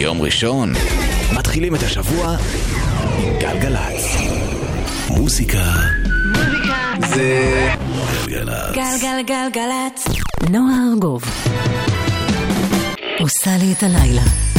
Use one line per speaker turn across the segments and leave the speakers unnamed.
יום ראשון, מתחילים את השבוע עם גלגלצ. מוסיקה זה גלגלצ.
גלגלגלגלצ. נועה ארגוב עושה לי את הלילה.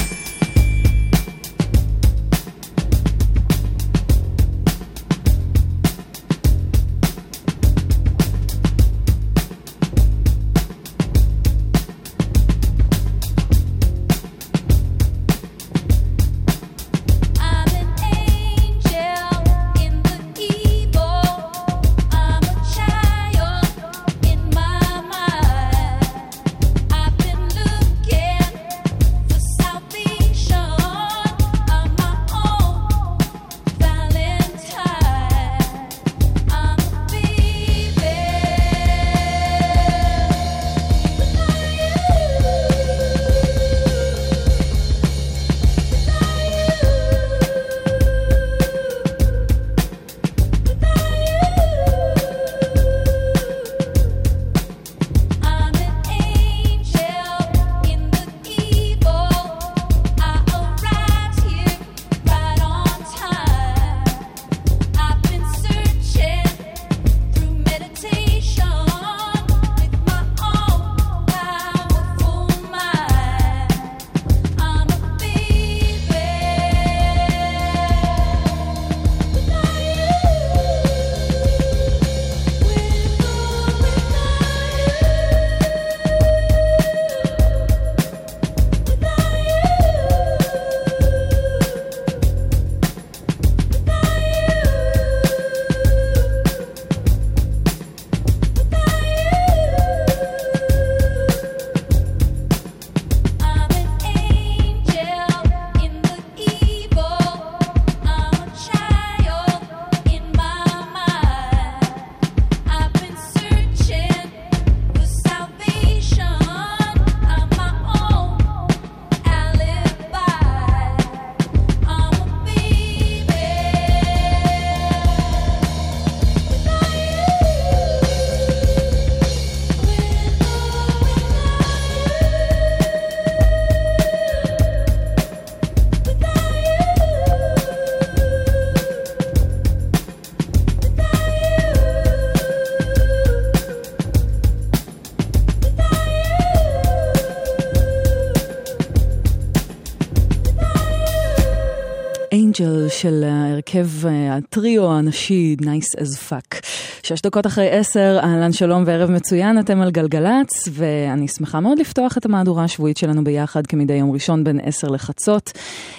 Angel
של ההרכב אה, הטריו הנשי Nice as fuck. שש דקות אחרי עשר, אהלן שלום וערב מצוין, אתם על גלגלצ, ואני שמחה מאוד לפתוח את המהדורה השבועית שלנו ביחד כמדי יום ראשון בין עשר לחצות.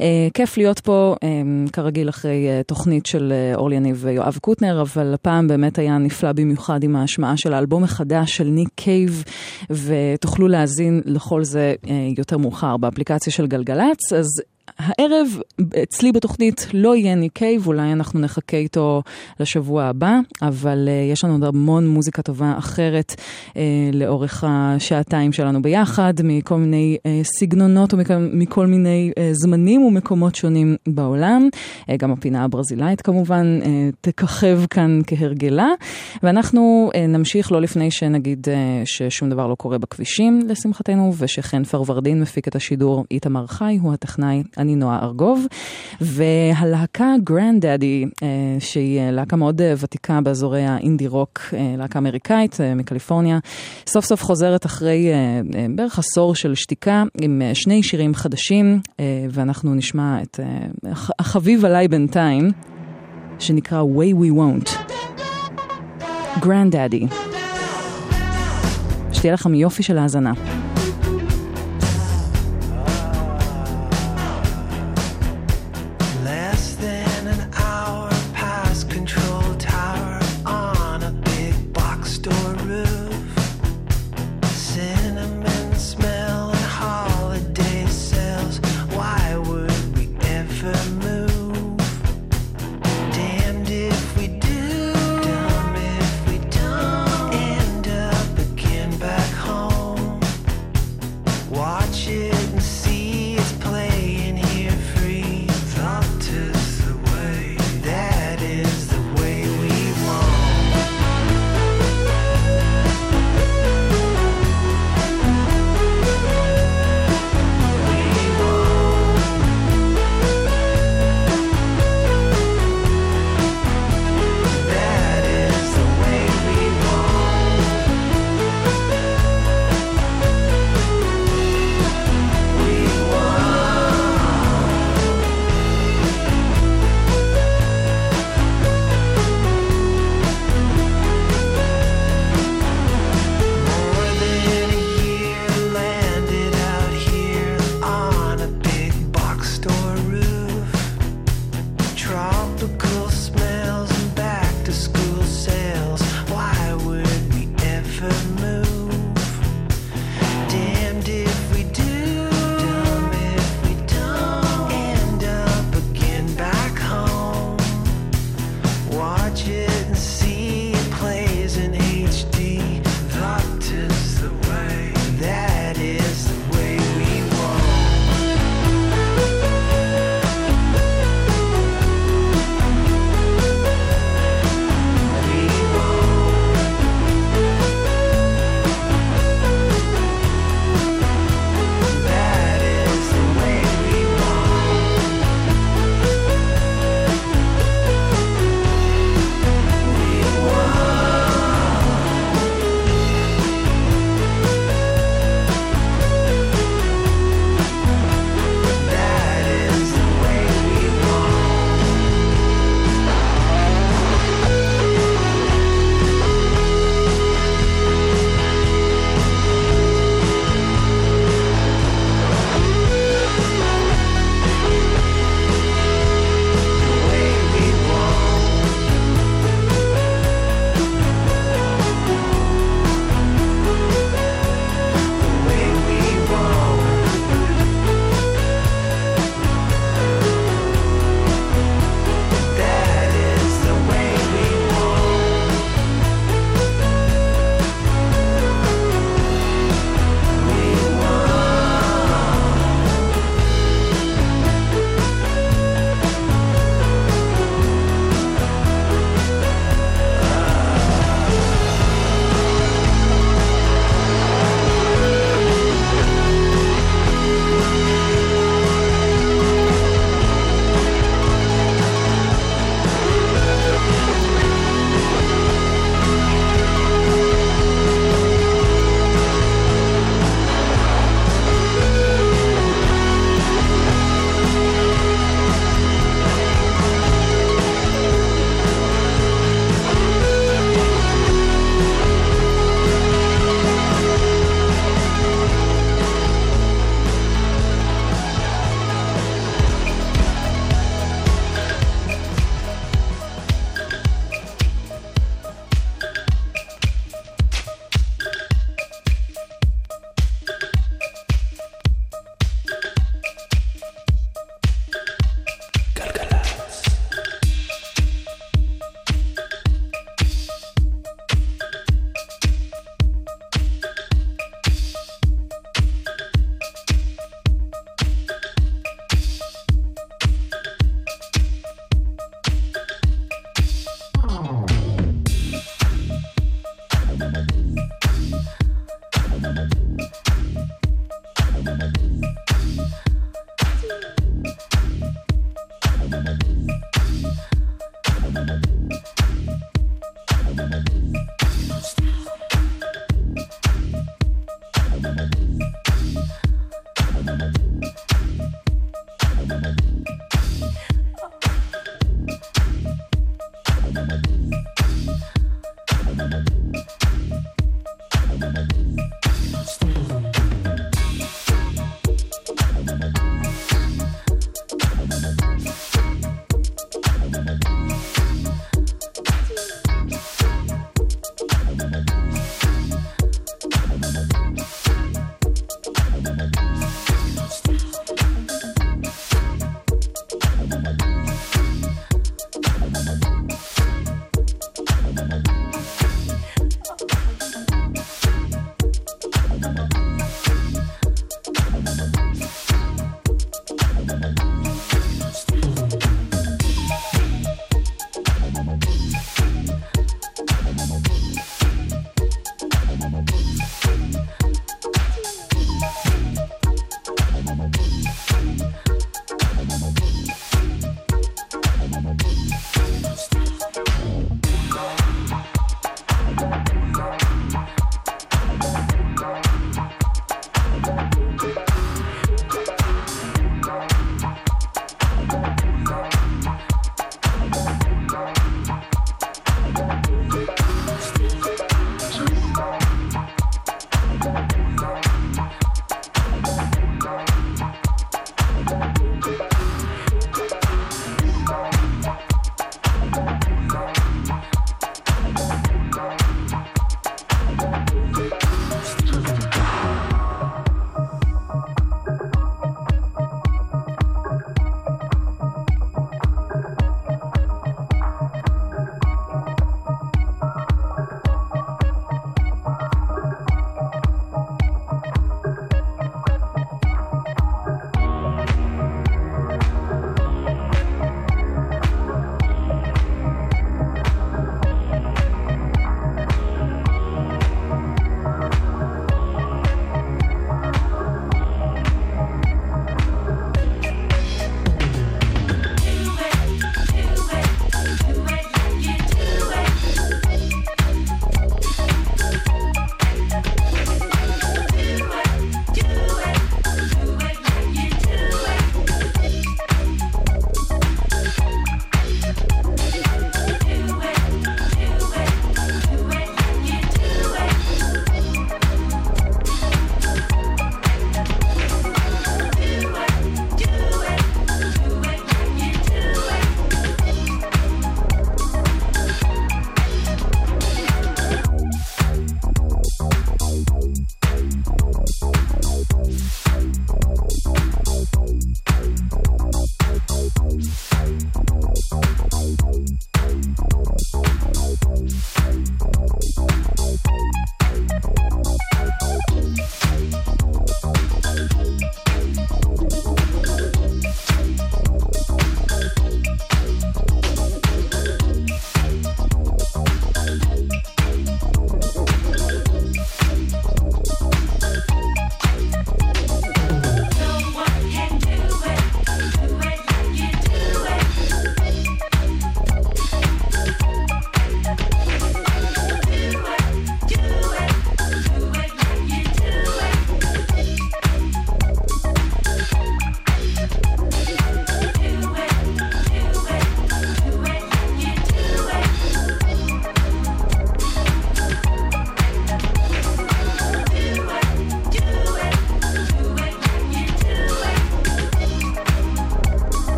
אה, כיף להיות פה, אה, כרגיל אחרי אה, תוכנית של אה, אורלי יניב ויואב קוטנר, אבל הפעם באמת היה נפלא במיוחד עם ההשמעה של האלבום החדש של ניק קייב, ותוכלו להאזין לכל זה אה, יותר מאוחר באפליקציה של גלגלצ, אז הערב אצלי בתוכנית לא יהיה ניק קייב, אולי אנחנו נחכה איתו לשבוע הבא, אבל uh, יש לנו עוד המון מוזיקה טובה אחרת uh, לאורך השעתיים שלנו ביחד, מכל מיני uh, סגנונות ומכל מיני uh, זמנים ומקומות שונים בעולם. Uh, גם הפינה הברזילאית כמובן uh, תככב כאן כהרגלה, ואנחנו uh, נמשיך לא לפני שנגיד uh, ששום דבר לא קורה בכבישים, לשמחתנו, ושחן פרוורדין מפיק את השידור, איתמר חי הוא הטכנאי. אני נועה ארגוב, והלהקה Grandaddy, שהיא להקה מאוד אה, ותיקה באזורי האינדי רוק, אה, להקה אמריקאית אה, מקליפורניה, סוף סוף חוזרת אחרי בערך עשור של שתיקה עם שני שירים חדשים, ואנחנו נשמע את החביב עליי בינתיים, שנקרא Way We Won't. Grandaddy. שתהיה לכם יופי של האזנה.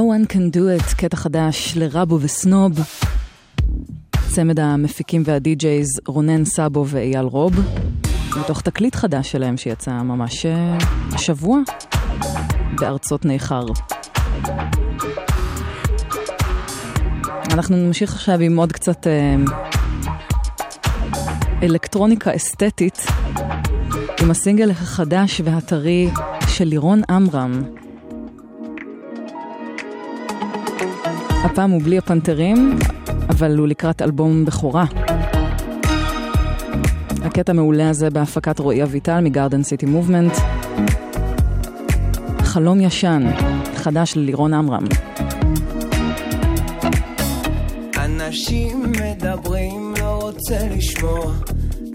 No one can do it, קטע חדש לרבו וסנוב. צמד המפיקים והדי-ג'ייז רונן סאבו ואייל רוב. מתוך תקליט חדש שלהם שיצא ממש אה, השבוע בארצות ניכר. אנחנו נמשיך עכשיו עם עוד קצת אה, אלקטרוניקה אסתטית, עם הסינגל החדש והטרי של לירון עמרם. הפעם הוא בלי הפנתרים, אבל הוא לקראת אלבום בכורה. הקטע המעולה הזה בהפקת רועי אביטל מגרדן סיטי מובמנט. חלום ישן, חדש ללירון עמרם.
אנשים מדברים, לא רוצה לשמוע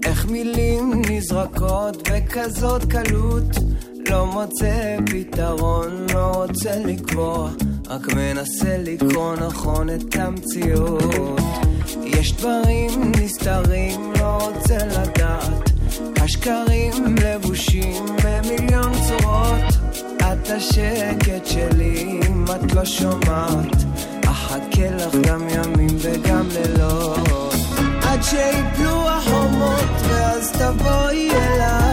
איך מילים נזרקות בכזאת קלות לא מוצא פתרון, לא רוצה לקבוע רק מנסה לקרוא נכון את המציאות. יש דברים נסתרים, לא רוצה לדעת. השקרים לבושים במיליון צורות. את השקט שלי אם את לא שומעת. אחכה לך גם ימים וגם לילות. עד שיפלו החומות ואז תבואי אליי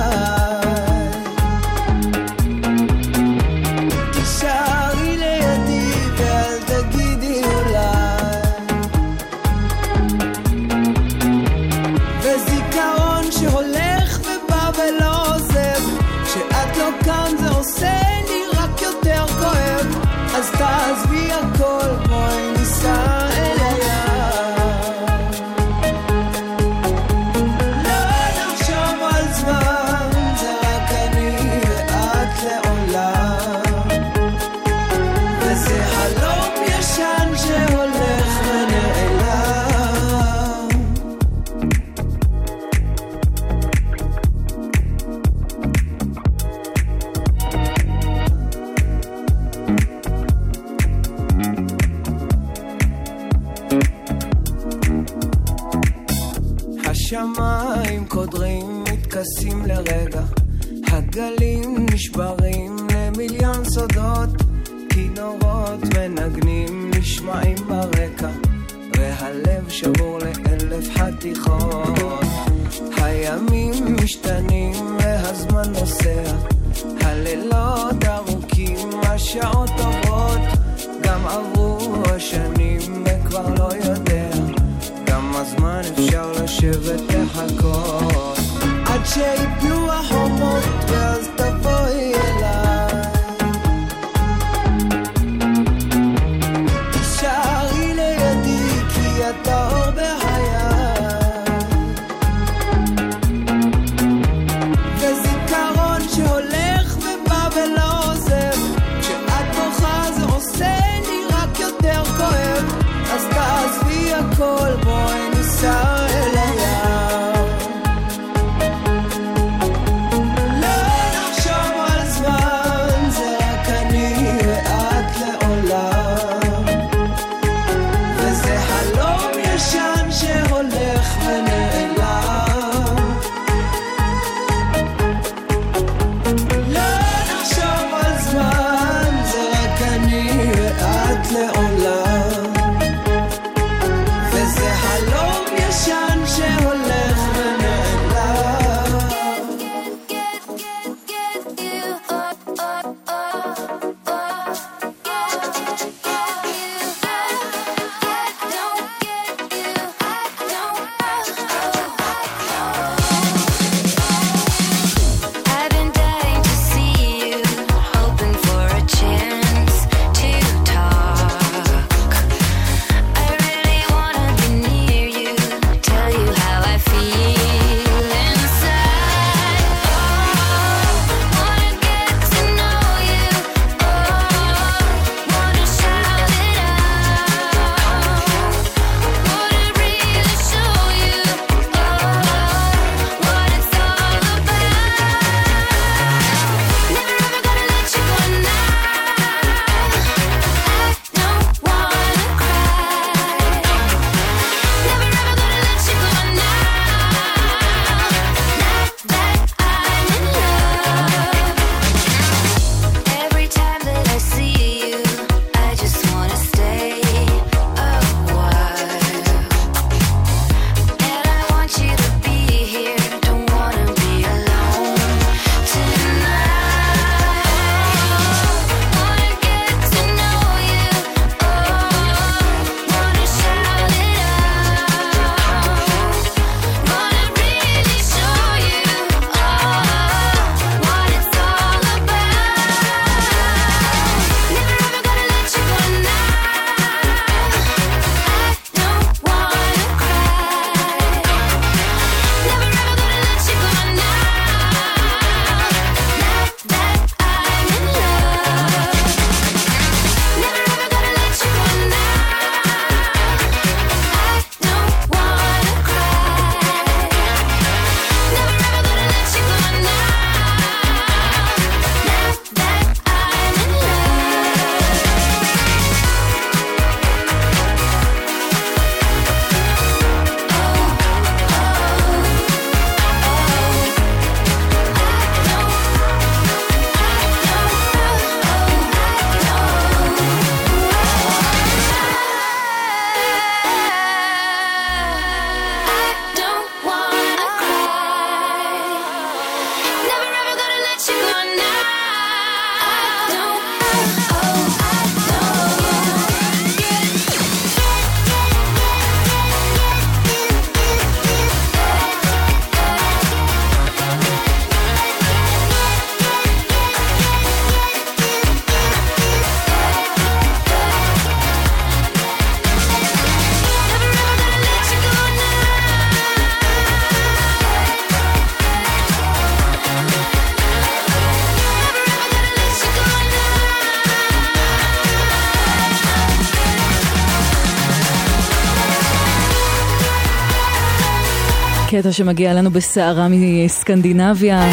קטע שמגיע אלינו בסערה מסקנדינביה.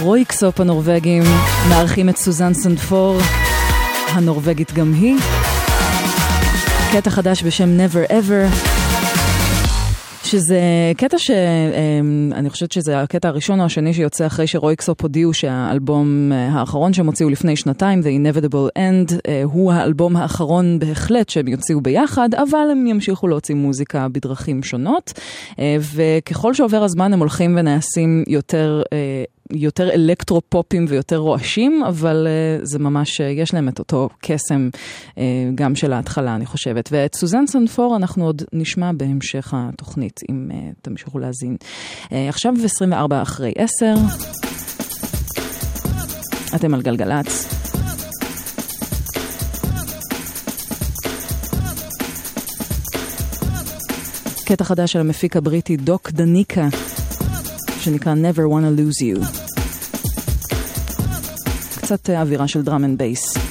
רויקסופ הנורבגים מארחים את סוזן סנדפור, הנורבגית גם היא. קטע חדש בשם Never Ever. שזה קטע שאני חושבת שזה הקטע הראשון או השני שיוצא אחרי שרויקסופ הודיעו שהאלבום אה, האחרון שהם הוציאו לפני שנתיים, The Inevitable End, אה, הוא האלבום האחרון בהחלט שהם יוציאו ביחד, אבל הם ימשיכו להוציא מוזיקה בדרכים שונות, אה, וככל שעובר הזמן הם הולכים ונעשים יותר... יותר אלקטרו-פופים ויותר רועשים, אבל uh, זה ממש, uh, יש להם את אותו קסם uh, גם של ההתחלה, אני חושבת. ואת סוזן סנפור אנחנו עוד נשמע בהמשך התוכנית, אם תמשיכו להאזין. עכשיו 24 אחרי 10, אתם על גלגלצ. קטע חדש של המפיק הבריטי Doc Daneeka. שנקרא Never Wanna Lose You. קצת אה, אווירה של
drum and bass.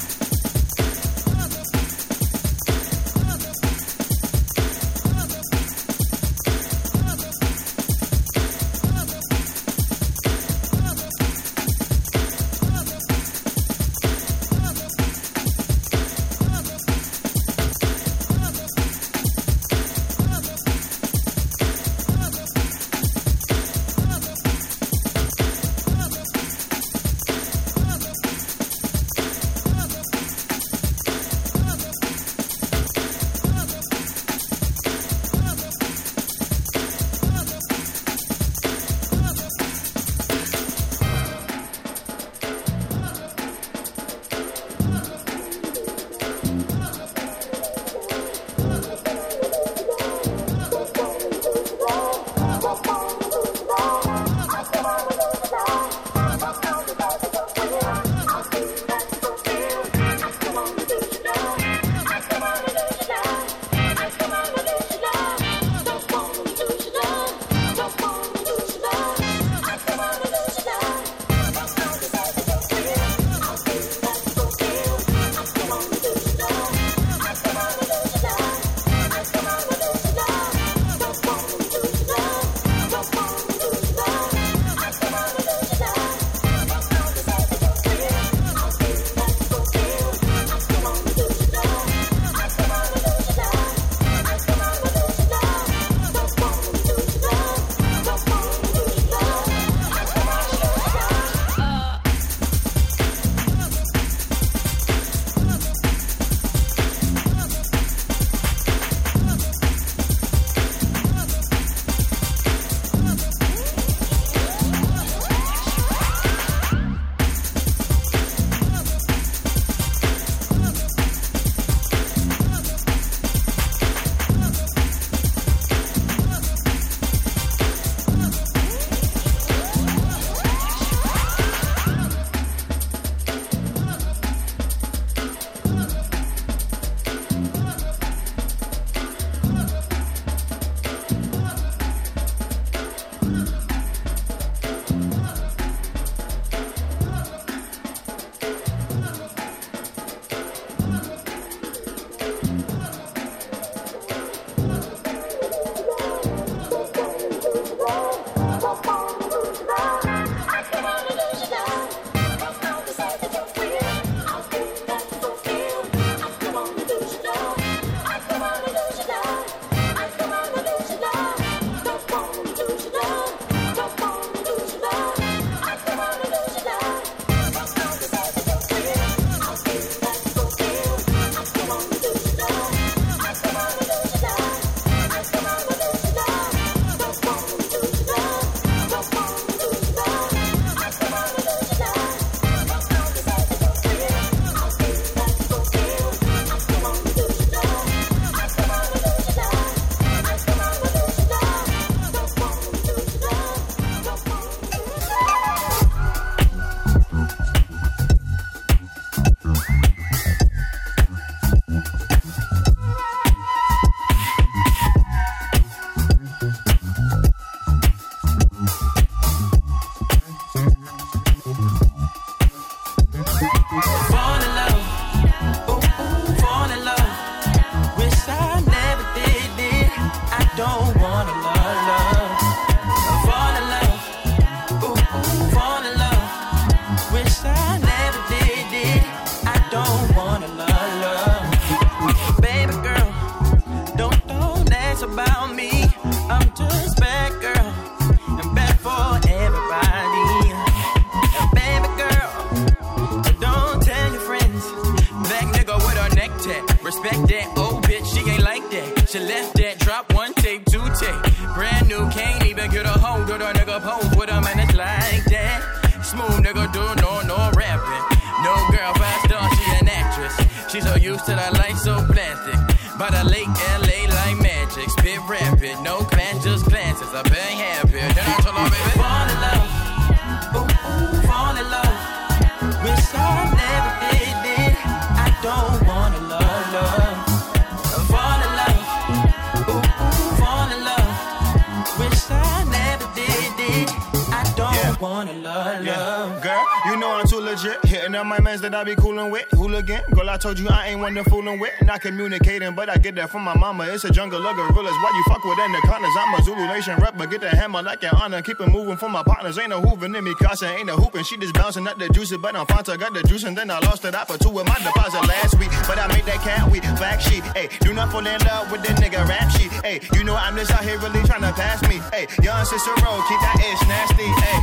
That
from my mama. It's a jungle of gorillas. Why you fuck with anacondas? I'm a Zulu Nation but get the hammer like an honor. Keep it moving for my partners. Ain't no hooving in me, Casa ain't no hooping. She just bouncing up the juice, but I'm Fanta. Got the juice, and then I lost it out for two with my deposit last week. But I made that cat week, black sheep. Hey, do not fall in love with the nigga rap sheet. Hey, you know I'm just out here really trying to pass me. Hey, young Cicero, keep that ish nasty. Hey,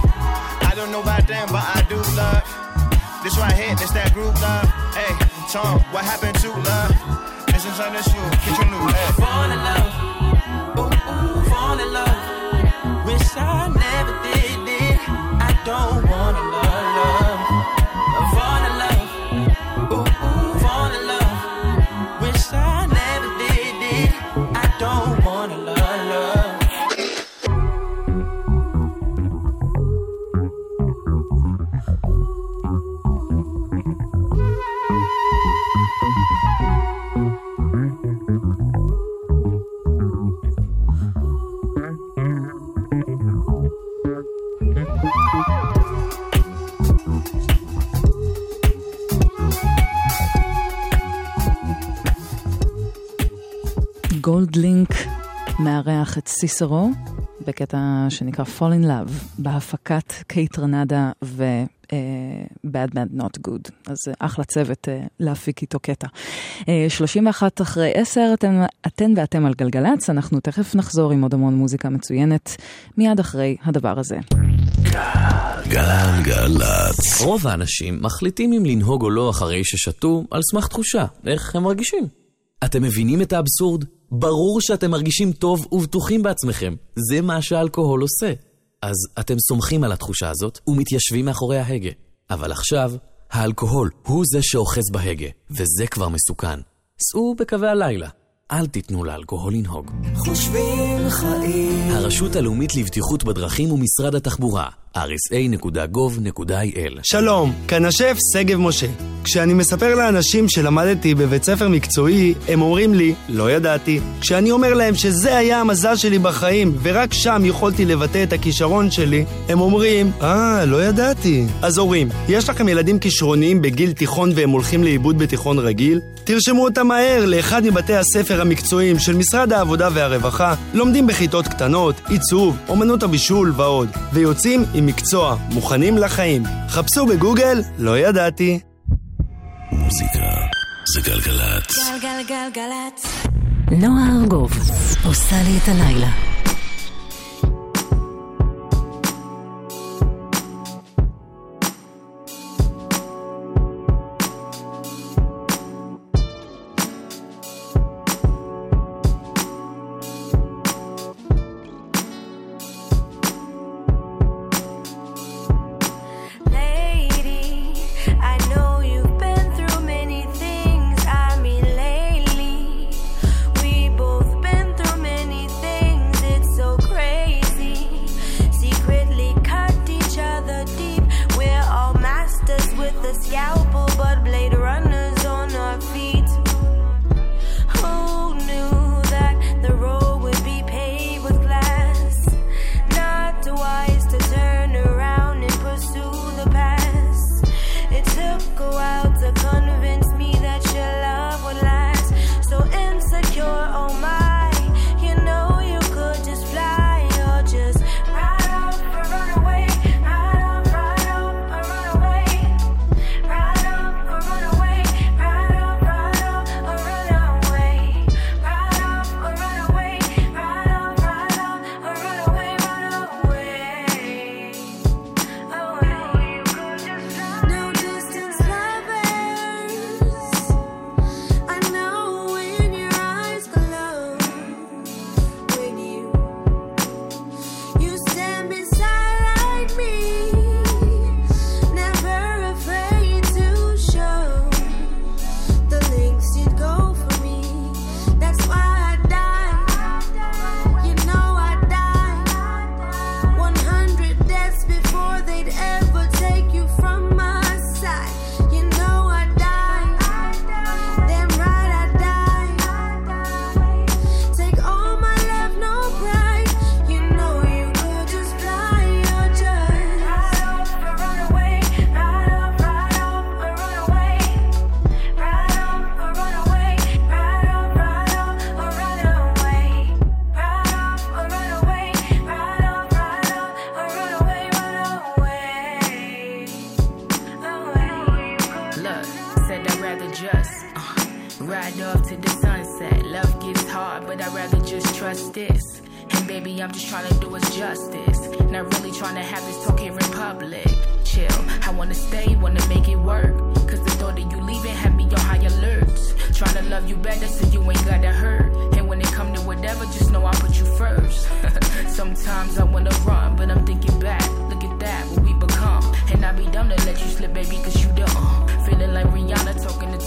I don't know about them, but I do love. This right here, this that group love. Hey, Tom, what happened to love? Is on the shoe, get your new hey.
Fall in love.
מארח את סיסרו בקטע שנקרא Fall in Love, בהפקת קייט רנדה ו... אה, Bad Bad Not Good, אז אה, אחלה צוות אה, להפיק איתו קטע. אה, 31 אחרי 10, אתן, אתן ואתם על גלגלצ, אנחנו תכף נחזור עם עוד המון מוזיקה מצוינת, מיד אחרי הדבר הזה.
גלגלצ.
רוב האנשים מחליטים אם לנהוג או לא אחרי ששתו על סמך תחושה, איך הם מרגישים. אתם מבינים את האבסורד? ברור שאתם מרגישים טוב ובטוחים בעצמכם. זה מה שהאלכוהול עושה. אז אתם סומכים על התחושה הזאת ומתיישבים מאחורי ההגה. אבל עכשיו, האלכוהול הוא זה שאוחז בהגה, וזה כבר מסוכן. סעו בקווי הלילה. אל תיתנו לאלכוהול לנהוג.
חושבים חיים
הרשות הלאומית לבטיחות בדרכים ומשרד התחבורה, rsa.gov.il
שלום, כאן השף שגב משה. כשאני מספר לאנשים שלמדתי בבית ספר מקצועי, הם אומרים לי, לא ידעתי. כשאני אומר להם שזה היה המזל שלי בחיים, ורק שם יכולתי לבטא את הכישרון שלי, הם אומרים, אה, לא ידעתי. אז הורים, יש לכם ילדים כישרוניים בגיל תיכון והם הולכים לאיבוד בתיכון רגיל? תרשמו אותם מהר לאחד מבתי הספר המקצועיים של משרד העבודה והרווחה, לומדים בכיתות קטנות, עיצוב, אומנות הבישול ועוד, ויוצאים עם מקצוע, מוכנים לחיים. חפשו בגוגל, לא ידעתי.
מוזיקה זה גלגלצ.
גלגלגלגלצ.
נועה ארגוב עושה לי את הלילה.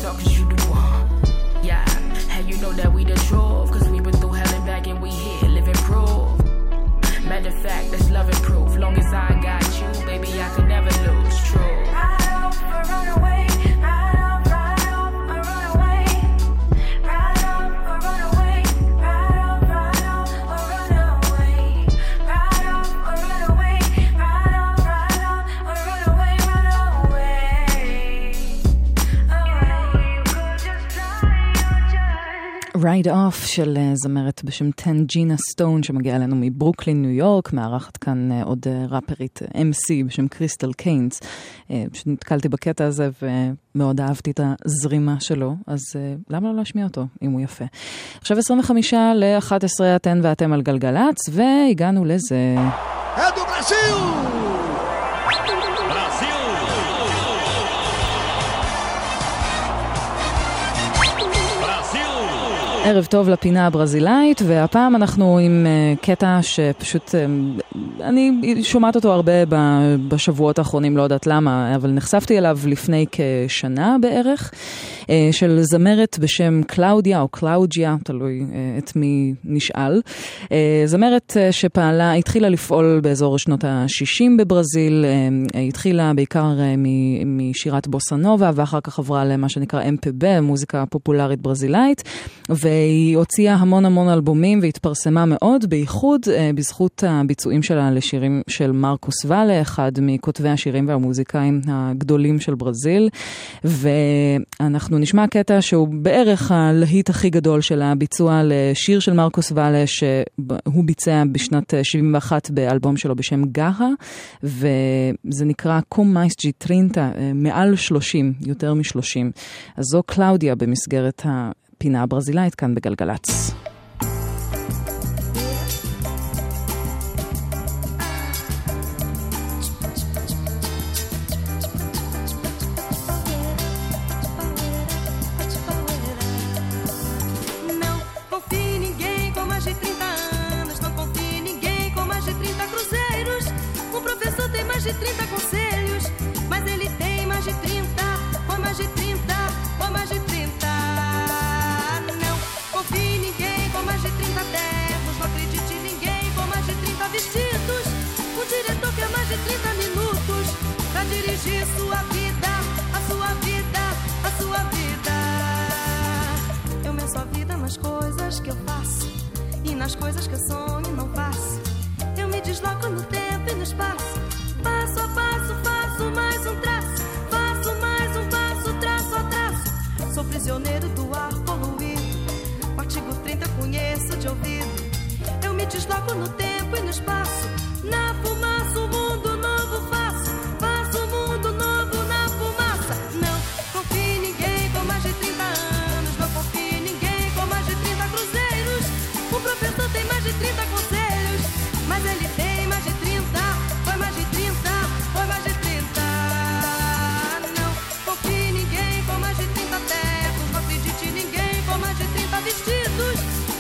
Talk, cause you the one. Yeah, and you know that we the truth, cause we been through hell and back and we here living proof. Matter of fact, that's love and proof.
Ride Off
של אה, זמרת בשם 10 ג'ינה סטון שמגיעה אלינו מברוקלין, ניו יורק, מארחת כאן אה, עוד אה, ראפרית MC בשם קריסטל קיינס. פשוט נתקלתי בקטע הזה ומאוד אהבתי את הזרימה שלו, אז למה לא להשמיע אותו אם הוא יפה? עכשיו 25 ל-11 אתן ואתם על גלגלצ, והגענו לזה.
É do
ערב טוב לפינה הברזילאית, והפעם אנחנו עם אה, קטע שפשוט, אה, אני שומעת אותו הרבה בשבועות האחרונים, לא יודעת למה, אבל נחשפתי אליו לפני כשנה בערך, אה, של זמרת בשם קלאודיה או קלאוג'יה, תלוי את מי נשאל. זמרת שפעלה, התחילה לפעול באזור שנות ה-60 בברזיל, התחילה בעיקר משירת בוסה נובה, ואחר כך עברה למה שנקרא MPB, מוזיקה פופולרית ברזילאית, והיא הוציאה המון המון אלבומים והתפרסמה מאוד, בייחוד אה, בזכות הביצועים שלה לשירים של מרקוס ואלה, אחד מכותבי השירים והמוזיקאים הגדולים של ברזיל, ואנחנו נשמע קטע שהוא בערך הלהיט הכי גדול של הביצוע לשיר של מרקוס ואלה, שהוא ביצע בשנת אה, 71 באלבום שלו בשם גאהה, וזה נקרא קום מייסג'י טרינטה, אה, מעל 30, יותר מ-30. אז זו קלאודיה במסגרת הפינה הברזילאית כאן בגלגלצ.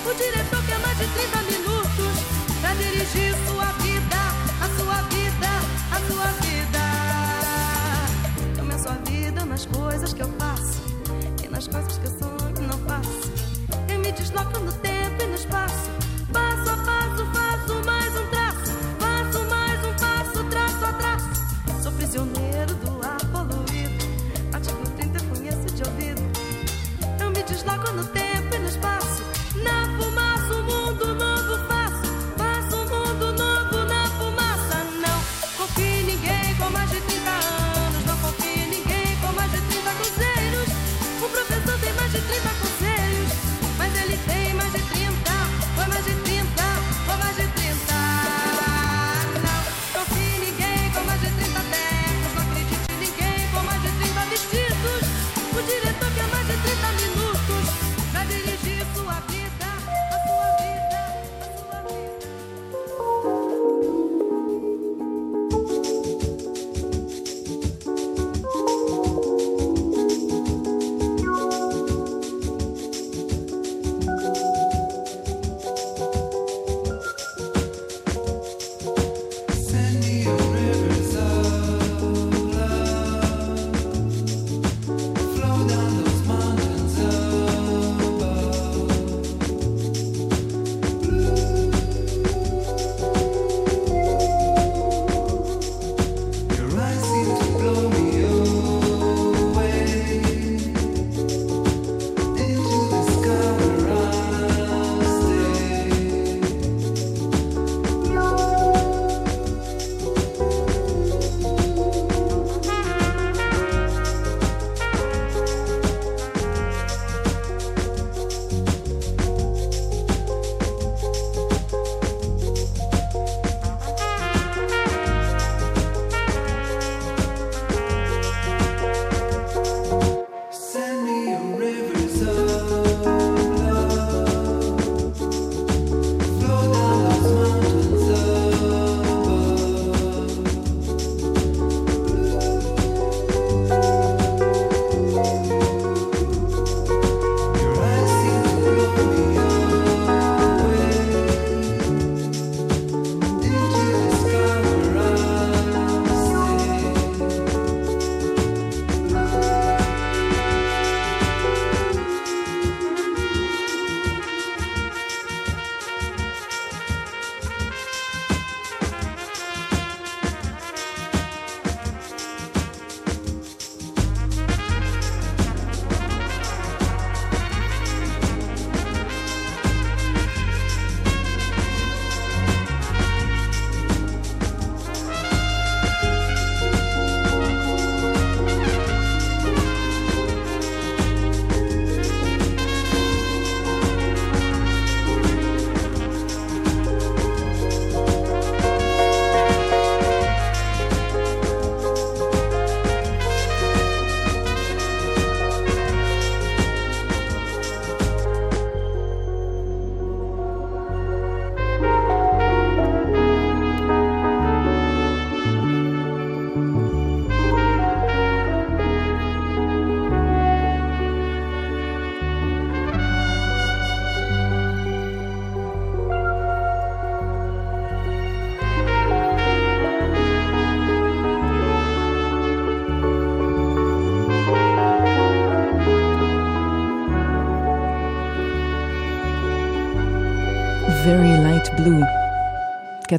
O diretor quer mais de 30 minutos pra dirigir sua vida, a sua vida, a sua vida. Eu meço a vida nas coisas que eu faço e nas coisas que eu sonho e não faço. Eu me desloco no tempo e no espaço.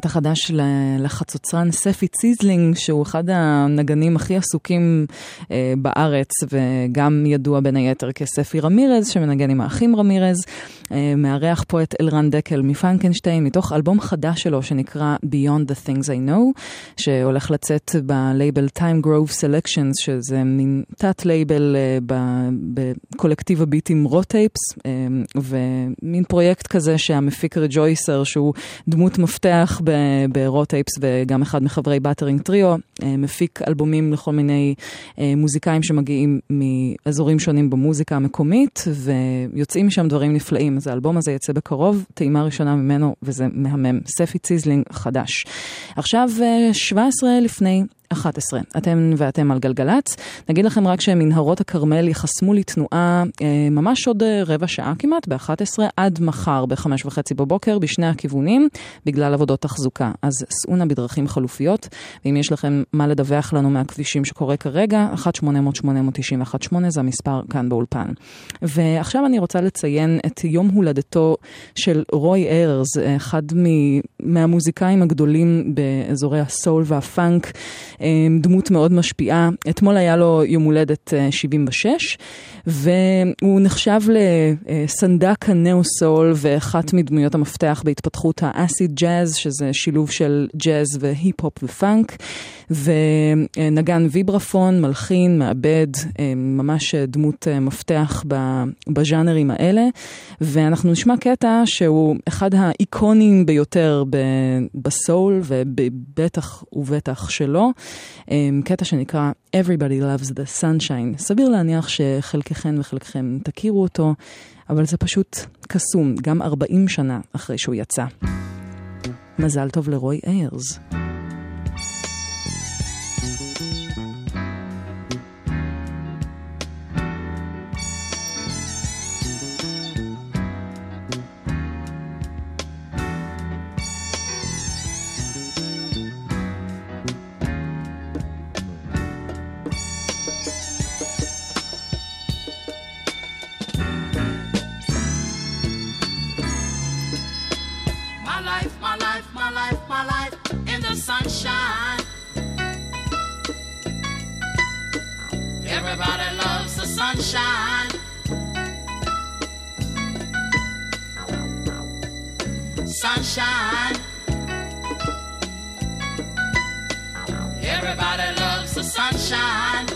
קטע חדש לחצוצרן ספי ציזלינג, שהוא אחד הנגנים הכי עסוקים אה, בארץ, וגם ידוע בין היתר כספי רמירז, שמנגן עם האחים רמירז. אה, מארח פה את אלרן דקל מ Funk'n'stein, מתוך אלבום חדש שלו שנקרא Beyond the Things I Know, שהולך לצאת בלייבל Time Grove Selections, שזה מין תת-לייבל אה, בקולקטיב הביטים Raw Tapes, ומין פרויקט כזה שהמפיק Rejoicer, שהוא דמות מפתח ב- ב Raw Tapes וגם אחד מחברי Buttering Trio, אה, מפיק אלבומים לכל מיני אה, מוזיקאים שמגיעים מאזורים שונים במוזיקה המקומית, ויוצאים משם דברים נפלאים. אז האלבום הזה יצא בקרוב, טעימה ראשונה ממנו, וזה מהמם. ספי ציזלינג חדש. עכשיו, אה, 17 לפני 11. אתם ואתם על גלגלצ. נגיד לכם רק שמנהרות הכרמל ייחסמו לתנועה אה, ממש עוד אה, רבע שעה כמעט, ב-11 עד מחר ב-5 וחצי בבוקר בשני הכיוונים, בגלל עבודות תחזוקה. אז סעו נא בדרכים חלופיות, ואם יש לכם מה לדווח לנו מהכבישים שקורה כרגע, 1-800-891-8 זה המספר כאן באולפן. ועכשיו אני רוצה לציין את יום הולדתו של רוי איירס, אחד מ- מהמוזיקאים הגדולים באזורי הסול והפאנק. אה, דמות מאוד משפיעה. אתמול היה לו יום הולדת אה, 76, והוא נחשב לסנדק הנאו-סול ואחת מדמויות המפתח בהתפתחות האסיד ג'אז, שזה שילוב של ג'אז והיפ-הופ ופאנק, ונגן ויברפון, מלחין, מעבד, אה, ממש דמות אה, מפתח בז'אנרים האלה, ואנחנו נשמע קטע שהוא אחד האיקונים ביותר בסול, ובטח ובטח שלו, אה, קטע שנקרא Everybody Loves the Sunshine. סביר להניח שחלקכן וחלקכם תכירו אותו, אבל זה פשוט קסום, גם 40 שנה אחרי שהוא יצא. מזל טוב לרוי איירס.
Sunshine. Everybody loves the sunshine. Sunshine. Everybody loves the sunshine.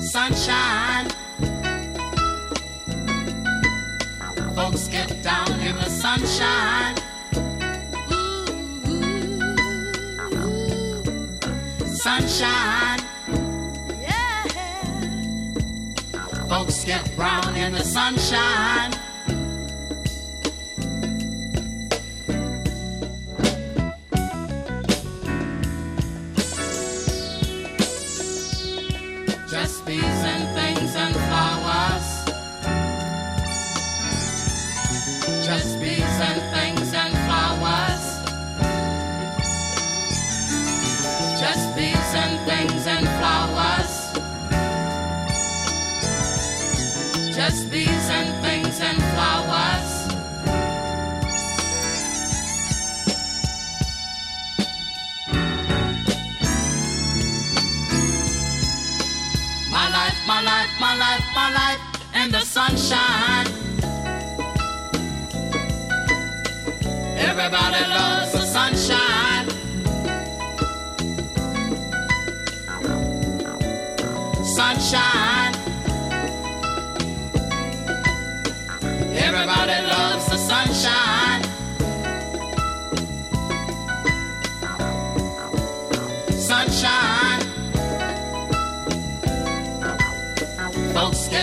Sunshine. Folks get down in the sunshine. Sunshine. Yeah. Folks get brown in the sunshine.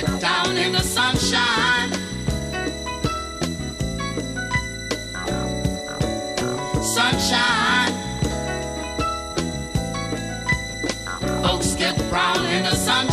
Down in the sunshine. Sunshine. Folks get brown in the sunshine.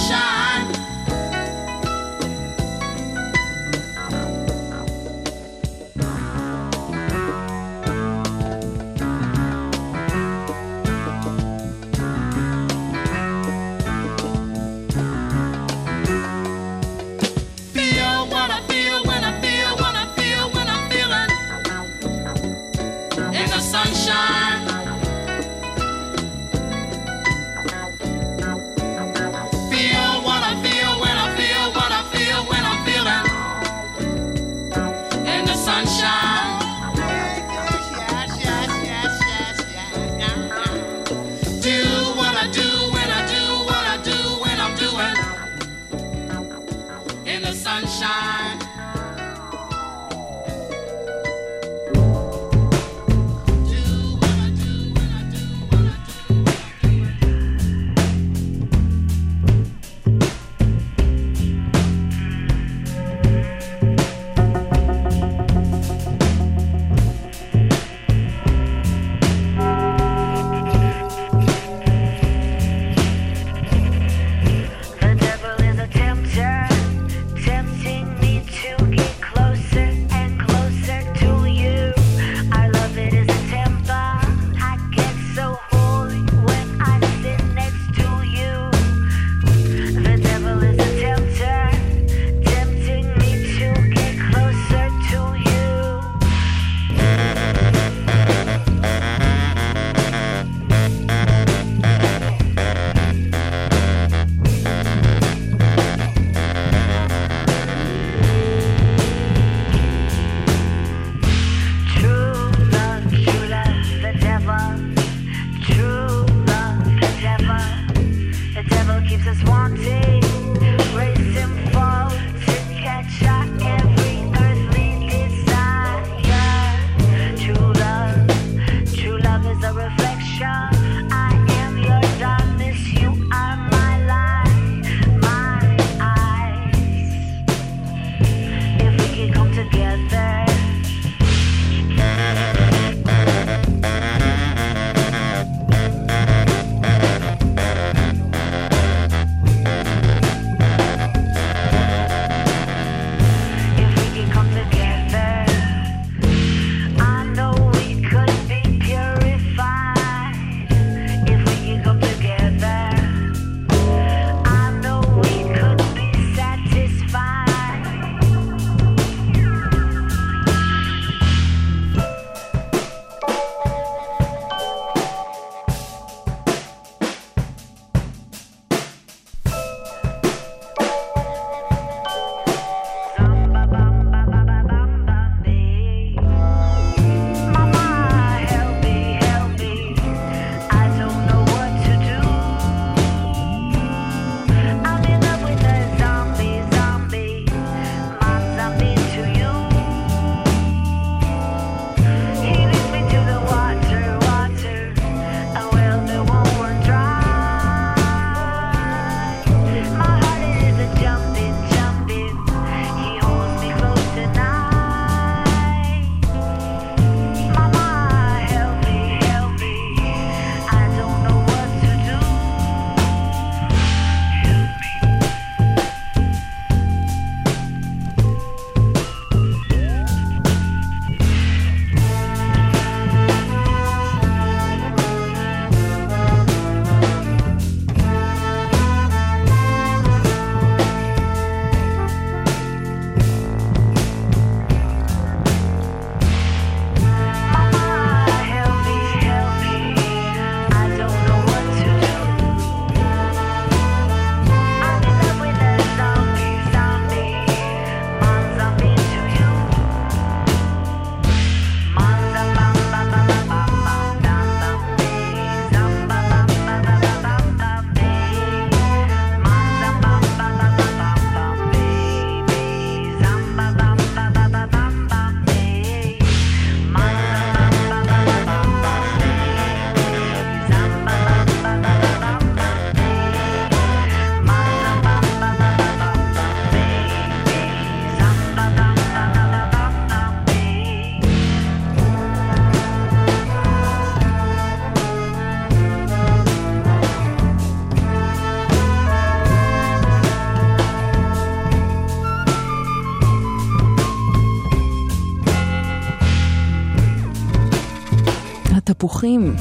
תפוחים,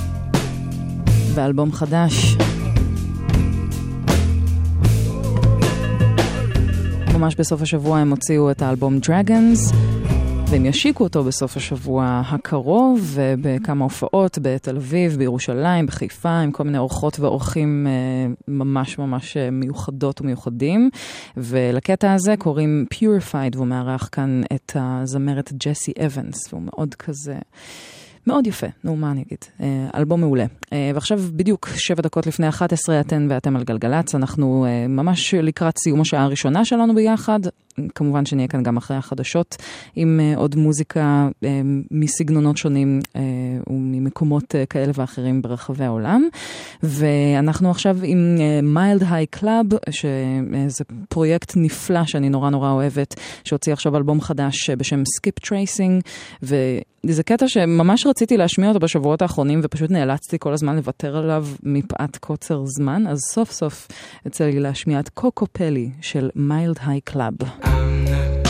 ואלבום חדש. ממש בסוף השבוע הם הוציאו את האלבום Dragons, והם ישיקו אותו בסוף השבוע הקרוב, ובכמה הופעות בתל אביב, בירושלים, בחיפה, עם כל מיני אורחות ואורחים אה, ממש ממש אה, מיוחדות ומיוחדים. ולקטע הזה קוראים Purified, והוא מארח כאן את הזמרת ג'סי אבנס, והוא מאוד כזה... מאוד יפה, נו, מה אני אגיד? אה, אלבום מעולה. אה, ועכשיו בדיוק שבע דקות לפני 11 אתן ואתם על גלגלצ, אנחנו אה, ממש לקראת סיום השעה הראשונה שלנו ביחד. כמובן שנהיה כאן גם אחרי החדשות עם אה, עוד מוזיקה אה, מסגנונות שונים אה, וממקומות כאלה ואחרים ברחבי העולם. ואנחנו עכשיו עם Mild High Club, שזה פרויקט נפלא שאני נורא נורא אוהבת, שהוציא עכשיו אלבום חדש בשם Skiptracing, וזה קטע שממש רציתי להשמיע אותו בשבועות האחרונים ופשוט נאלצתי כל הזמן לוותר עליו מפאת קוצר זמן, אז סוף סוף יוצא לי להשמיע את Kokopelli של
Mild High Club. I'm
not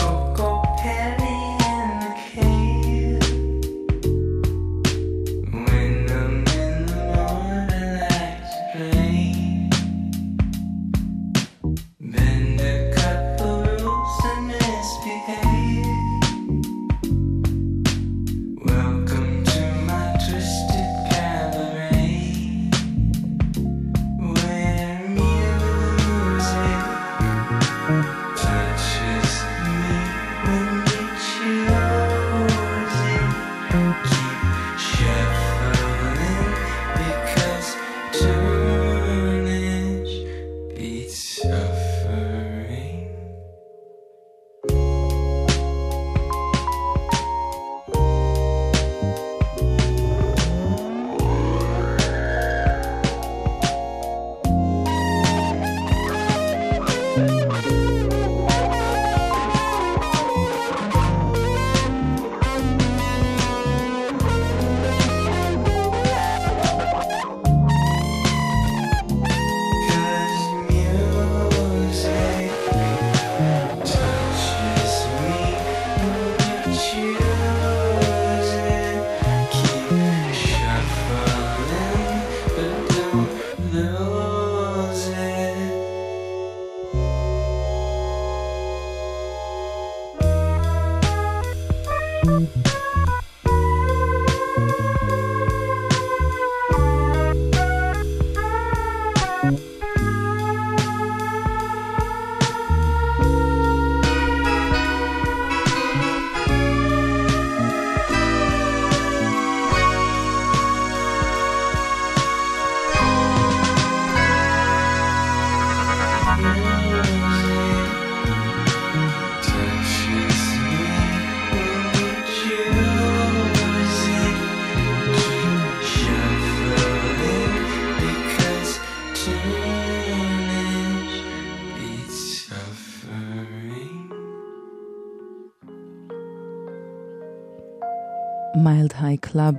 High Club,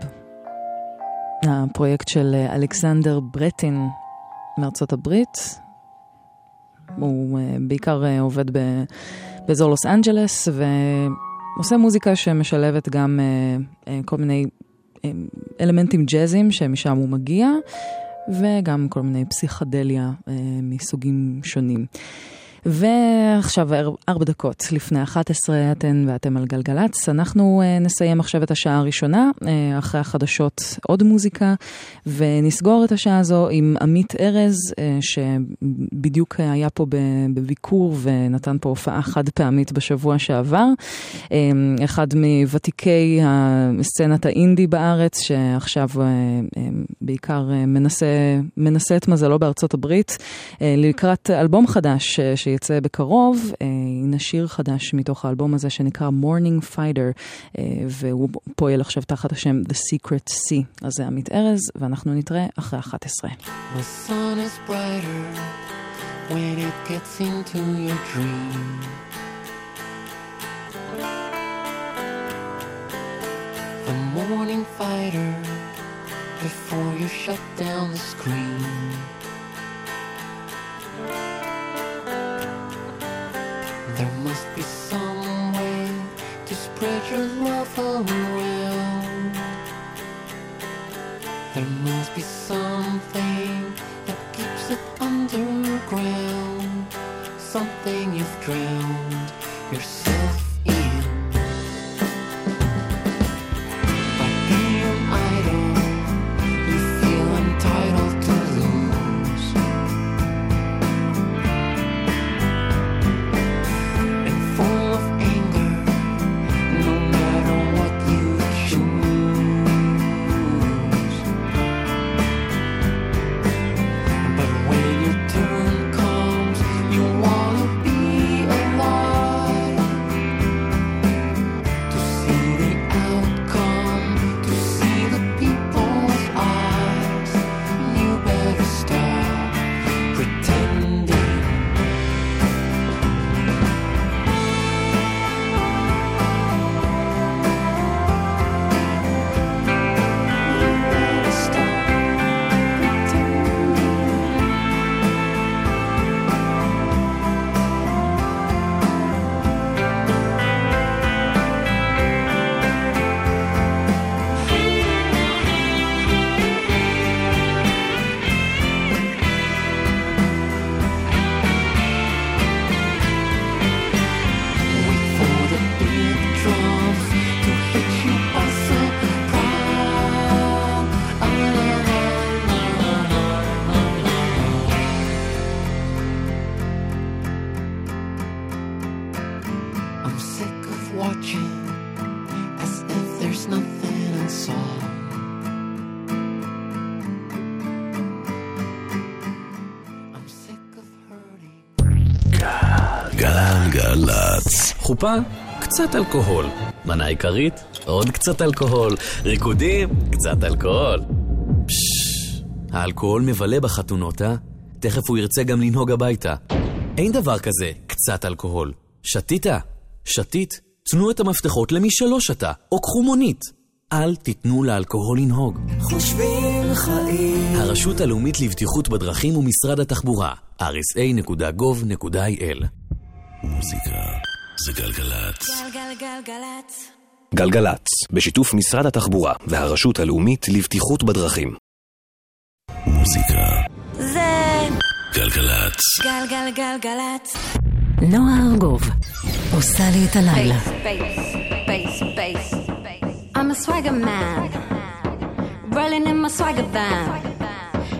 הפרויקט של אה, אלכסנדר ברטין מארצות הברית. הוא אה, בעיקר אה, עובד באזור לוס אנג'לס ועושה מוזיקה שמשלבת גם כל מיני אלמנטים ג'אזיים שמשם הוא מגיע וגם כל מיני פסיכדליה מסוגים שונים. ועכשיו ארבע דקות לפני 11 אתן ואתם על גלגלצ. אנחנו uh, נסיים עכשיו את השעה הראשונה, uh, אחרי החדשות עוד מוזיקה, ונסגור את השעה הזו עם עמית ארז, uh, שבדיוק היה פה בביקור ונתן פה הופעה חד פעמית בשבוע שעבר. אחד מוותיקי סצנת האינדי בארץ, שעכשיו בעיקר מנסה, מנסה את מזלו בארצות הברית, לקראת אלבום חדש שיצא בקרוב, אה, הנה שיר חדש מתוך האלבום הזה שנקרא Morning Fighter, אה, והוא פועל עכשיו תחת השם The Secret Sea. אז זה עמית ארז, ואנחנו נתראה אחרי 11.
The sun is brighter when it gets into your dream. The morning fighter before you shut down the screen. There must be some way to spread your love around.
There must be something that keeps it underground, something you've
drowned.
חופה, קצת אלכוהול. מנה עיקרית, עוד קצת אלכוהול. ריקודים, קצת אלכוהול. פששש, האלכוהול מבלה בחתונות, אה? תכף הוא ירצה גם לנהוג הביתה. אין דבר כזה, קצת אלכוהול. שתית? שתית? תנו את המפתחות למי שלא שתה, או קחו מונית. אל תיתנו לאלכוהול לנהוג.
חושבים חיים.
הרשות הלאומית לבטיחות בדרכים ומשרד התחבורה, rsa.gov.il
מוזיקה זה גלגלצ.
גלגלגלגלצ.
גלגלצ, בשיתוף משרד התחבורה והרשות הלאומית לבטיחות בדרכים.
מוזיקה
זה
גלגלצ.
גלגלגלגלצ.
נועה ארגוב עושה לי את הלילה.
bass, bass, bass. I'm a swagger man, rolling in my swagger van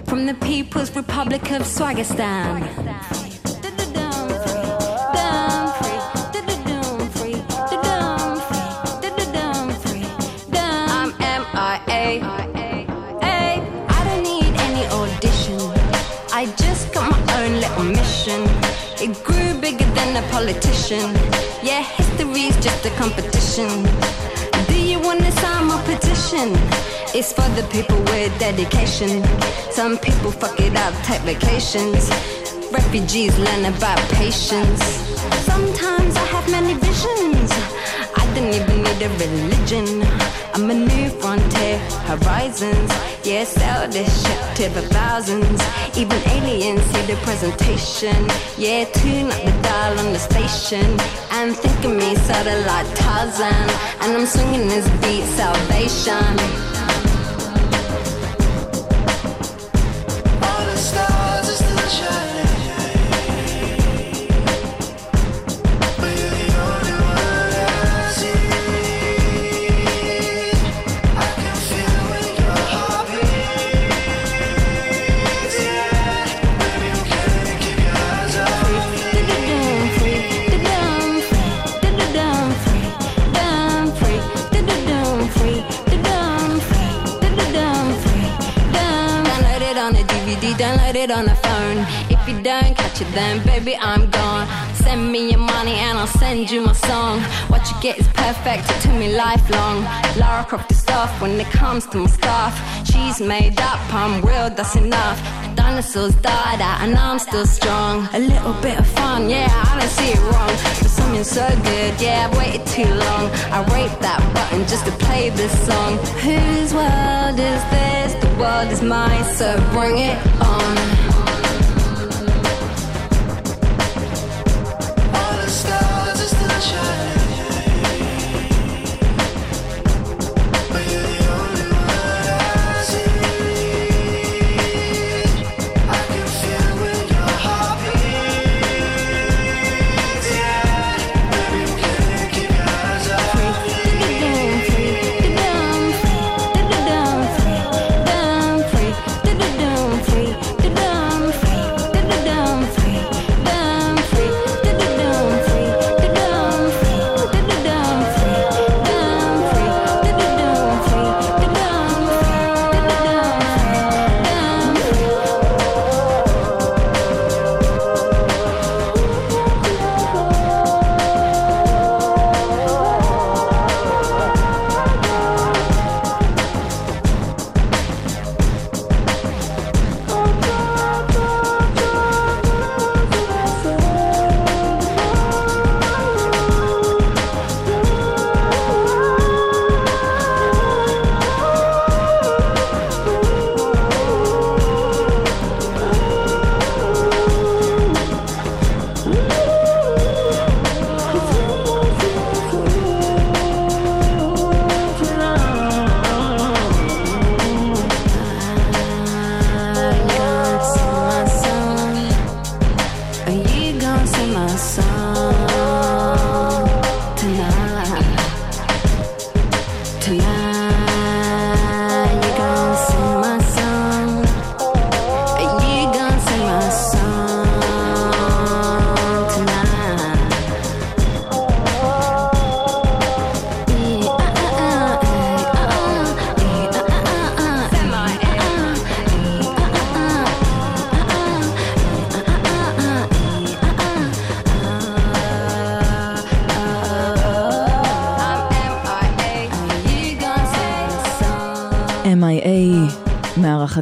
from the People's Republic of Swagistan. Little mission. It grew bigger than a politician. Yeah, history's just a competition. Do you wanna sign my petition? It's for the people with dedication. Some people fuck it up, take vacations. Refugees learn about patience. Sometimes I have many visions. I don't even need a religion. I'm a new frontier, horizons. Yeah, sell this shit to the thousands. Even aliens see the presentation. Yeah, tune up the dial on the station. And think of me, satellite Tarzan. And I'm swinging this beat, salvation. Download it on a phone. If you don't catch it, then baby, I'm gone. Send me your money and I'll send you my song. What you get is perfect to me lifelong. Lara Croft is soft when it comes to my stuff. She's made up, I'm real, that's enough. Dinosaurs died out and I'm still strong. A little bit of fun, yeah, I don't see it wrong. But something so good, yeah, I've waited too long. I rate that button just to play this song. Whose world is this? World is mine, so bring it on.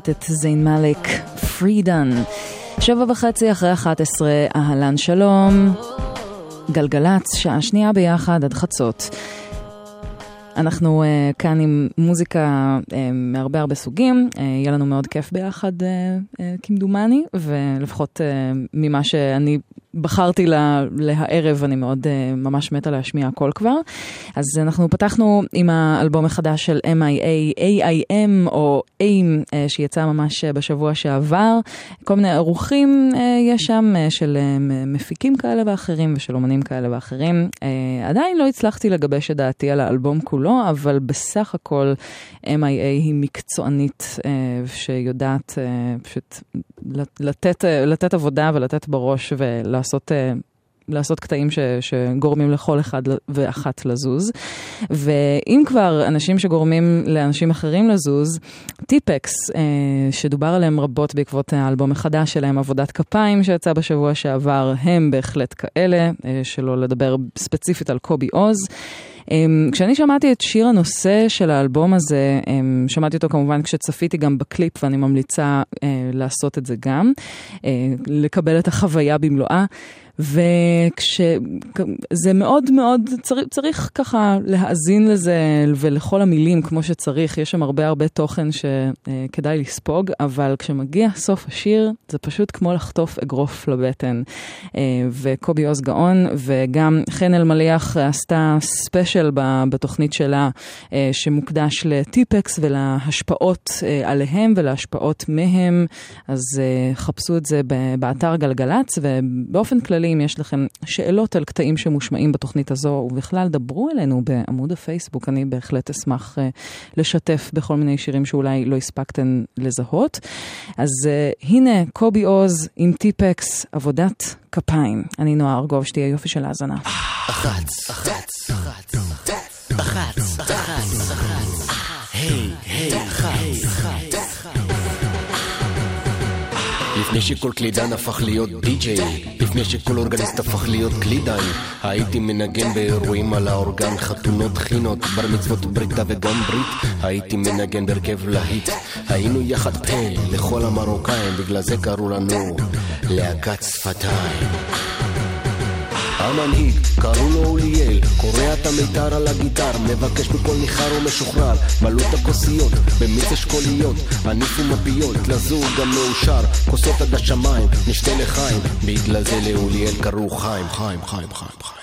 לקחת את זיין מאלק, פרידן. שבע וחצי אחרי 11, אהלן שלום. גלגלצ, שעה שנייה ביחד עד חצות. אנחנו uh, כאן עם מוזיקה uh, מהרבה הרבה סוגים, uh, יהיה לנו מאוד כיף ביחד uh, uh, כמדומני, ולפחות uh, ממה שאני בחרתי לה, להערב, אני מאוד uh, ממש מתה להשמיע הכל כבר. אז אנחנו פתחנו עם האלבום החדש של MIA, AIM או AIM, uh, שיצא ממש uh, בשבוע שעבר. כל מיני ערוכים uh, יש שם uh, של uh, מפיקים כאלה ואחרים ושל אומנים כאלה ואחרים. Uh, עדיין לא הצלחתי לגבש את דעתי על האלבום כולו, אבל בסך הכל MIA היא מקצוענית uh, שיודעת uh, פשוט לתת, לתת עבודה ולתת בראש ולעשות... Uh, לעשות קטעים ש, שגורמים לכל אחד ואחת לזוז. ואם כבר אנשים שגורמים לאנשים אחרים לזוז, טיפקס, אה, שדובר עליהם רבות בעקבות האלבום החדש שלהם, עבודת כפיים שיצא בשבוע שעבר, הם בהחלט כאלה, אה, שלא לדבר ספציפית על קובי עוז. כשאני שמעתי את שיר הנושא של האלבום הזה, um, שמעתי אותו כמובן כשצפיתי גם בקליפ, ואני ממליצה uh, לעשות את זה גם, uh, לקבל את החוויה במלואה. וכשזה מאוד מאוד, צריך, צריך ככה להאזין לזה ולכל המילים כמו שצריך, יש שם הרבה הרבה תוכן שכדאי לספוג, אבל כשמגיע סוף השיר זה פשוט כמו לחטוף אגרוף לבטן. וקובי עוז גאון וגם חן אלמליח עשתה ספיישל בתוכנית שלה שמוקדש לטיפקס ולהשפעות עליהם ולהשפעות מהם, אז חפשו את זה באתר גלגלצ ובאופן כללי אם יש לכם שאלות על קטעים שמושמעים בתוכנית הזו, ובכלל דברו אלינו בעמוד הפייסבוק, אני בהחלט אשמח uh, לשתף בכל מיני שירים שאולי לא הספקתן לזהות. אז uh, הנה קובי עוז עם טיפקס, עבודת כפיים. אני נועה ארגוב, שתהיה יופי של האזנה.
אחת, אחת, אחת, לפני שכל קלידן הפך להיות די-ג'יי לפני שכל אורגניסט הפך להיות קלידן הייתי מנגן באירועים על האורגן חתונות חינות בר מצוות בריתה וגם ברית. הייתי מנגן בהרכב להיט. היינו יחד פה לכל המרוקאים בגלל זה קראו לנו להקת שפתיים המנהיג, קראו לו אוליאל, קורע את המיתר על הגיטר, מבקש מכל ניחר ומשוחרר, מלאו את הכוסיות, במיץ אשכוליות, הניפו מפיות, לזוג גם מאושר, כוסות עד השמיים, נשתה לחיים, בגלל זה לאוליאל קראו חיים, חיים, חיים, חיים, חיים.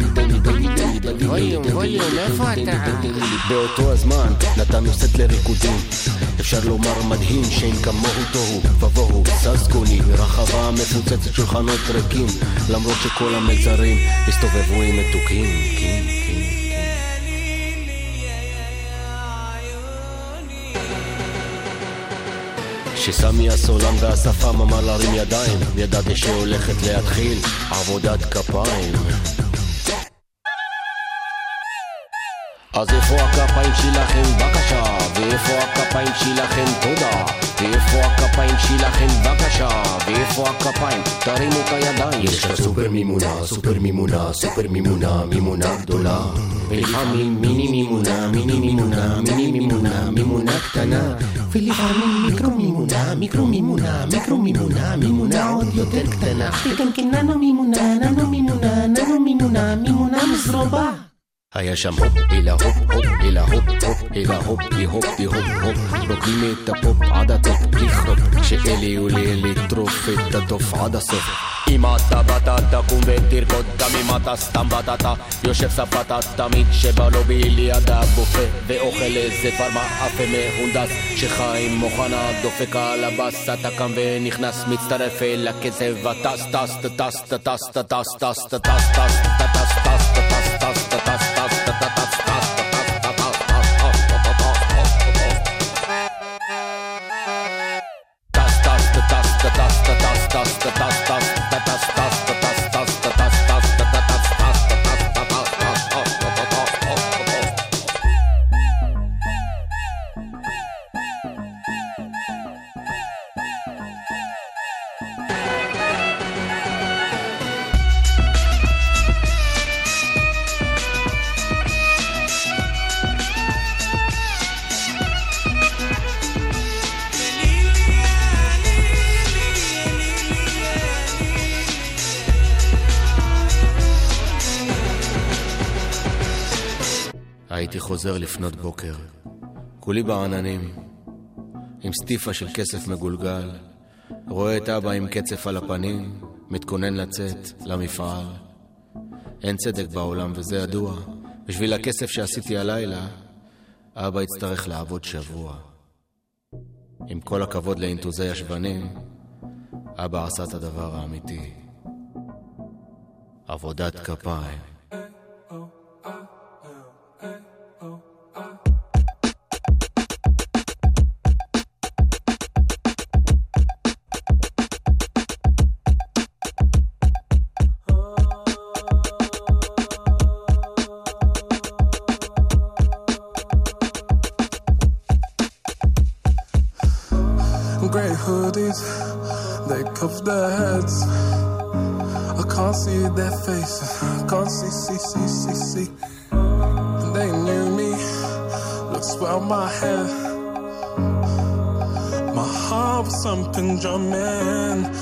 ווליום, ווליום, איפה אתה?
באותו הזמן נתנו סט לריקודים אפשר לומר מדהים שאין כמוהו תוהו ובוהו ססגוני רחבה מפוצצת שולחנות ריקים למרות שכל המצרים הסתובבו עם מתוקים. כשסמי הסולן והשפם אמר להרים ידיים ידעתי שהולכת להתחיל עבודת כפיים אז איפה הכפיים שלכם בבקשה? ואיפה הכפיים שלכם תודה? ואיפה הכפיים שלכם בבקשה? ואיפה הכפיים? תרימו את הידיים יש לה סופר מימונה, סופר מימונה, סופר מימונה, מימונה גדולה ולפעמים מיני מימונה, מיני מימונה, מיני מימונה, מימונה קטנה ולפעמים מיקרו מימונה, מיקרו מימונה, מיקרו מימונה, מימונה עוד יותר קטנה וגם כן ננו מימונה, ננו מימונה, ננו מימונה, מימונה מזרובה היה שם הופ, אלא הופ, הופ, אלא הופ, הופ, אלא הופ, די הופ, די הופ, הופ, נותנים את הפופ עד הטופ, בלי חרופ, שאלי עולה לטרוף את הטוף עד הסוף. אם אתה באת תקום ותרקוד, גם אם אתה סתם בטטה, יושב ספתה תמיד שבא לו ליד הבופה, ואוכל איזה דבר מאפה מהונדס, שחיים מוכנה דופק על הבאס, אתה קם ונכנס, מצטרף אל הקצב, הטס טס טס טס טס טס טס טס טס טס טס טס חוזר לפנות בוקר, כולי בעננים, עם סטיפה של כסף מגולגל, רואה את אבא עם קצף על הפנים, מתכונן לצאת למפעל. אין צדק בעולם וזה ידוע. בשביל הכסף שעשיתי הלילה, אבא יצטרך לעבוד שבוע. עם כל הכבוד לאינטוזי השבנים, אבא עשה את הדבר האמיתי. עבודת כפיים.
They cover their heads. I can't see their faces, can't see, see, see, see, see. And they knew me, looks well my head. My heart was something drumming.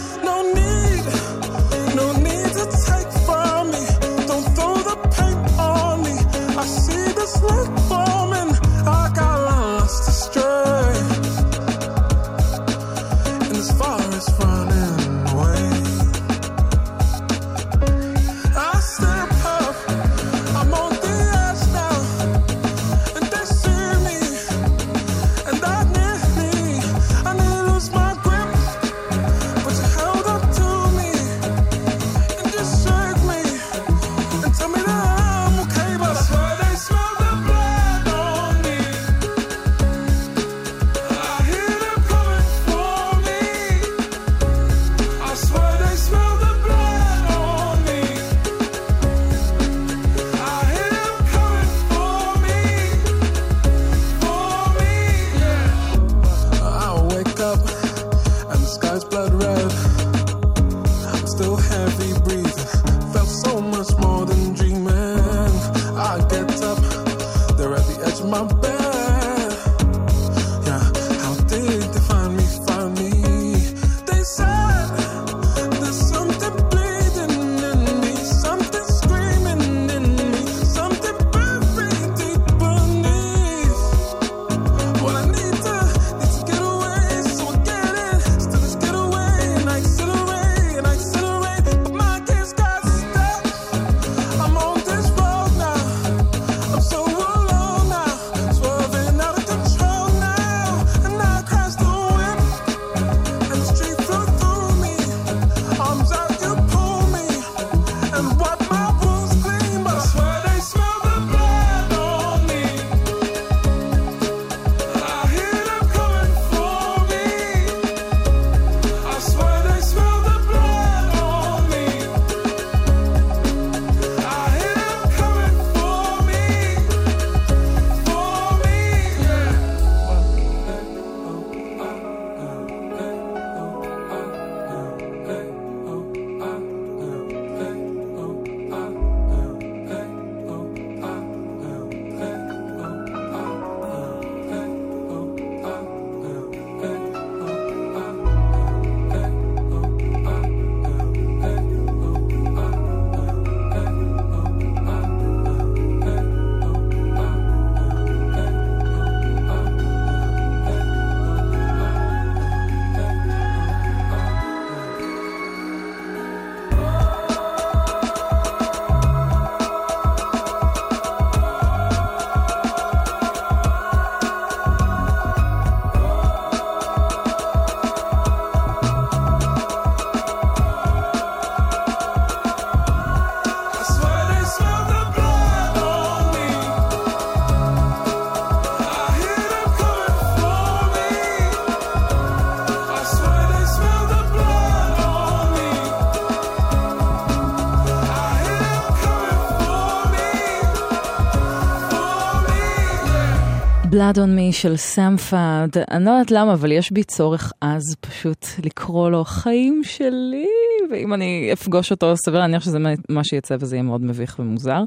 Blood on Me של סאם פאד, אני לא יודעת למה, אבל יש בי צורך אז פשוט לקרוא לו חיים שלי, ואם אני אפגוש אותו, סביר להניח שזה מה שיצא וזה יהיה מאוד מביך ומוזר.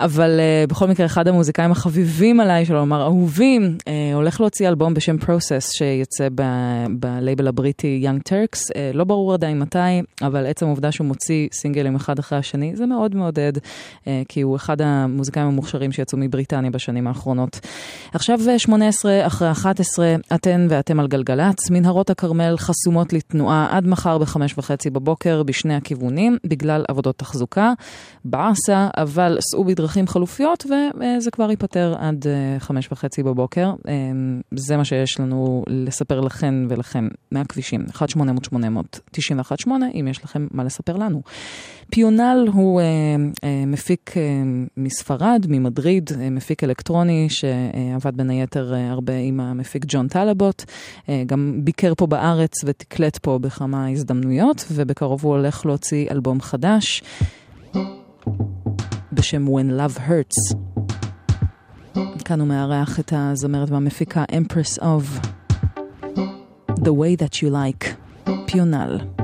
אבל uh, בכל מקרה, אחד המוזיקאים החביבים עליי, שלא לומר אהובים, uh, הולך להוציא אלבום בשם Process, שיצא בלייבל הבריטי Young Turks, uh, לא ברור עדיין מתי, אבל עצם העובדה שהוא מוציא סינגלים אחד אחרי השני, זה מאוד מעודד, uh, כי הוא אחד המוזיקאים המוכשרים שיצאו מבריטניה בשנים האחרונות. עכשיו 18 אחרי 11, אתן ואתם על גלגלצ, מנהרות הכרמל חסומות לתנועה עד מחר בחמש וחצי בבוקר בשני הכיוונים, בגלל עבודות תחזוקה. באסה, אבל סעו בדרכים חלופיות וזה כבר ייפתר עד אה, חמש וחצי בבוקר. אה, זה מה שיש לנו לספר לכן ולכם מהכבישים, 1-800-891-8, אם יש לכם מה לספר לנו. פיונל הוא אה, אה, מפיק אה, מספרד, ממדריד, אה, מפיק אלקטרוני שעבד בין היתר אה, הרבה עם המפיק ג'ון טלבוט, אה, גם ביקר פה בארץ ותקלט פה בכמה הזדמנויות, ובקרוב הוא הולך להוציא אלבום חדש בשם When Love Hurts. כאן הוא מארח את הזמרת והמפיקה Empress of The Way That You Like, פיונל.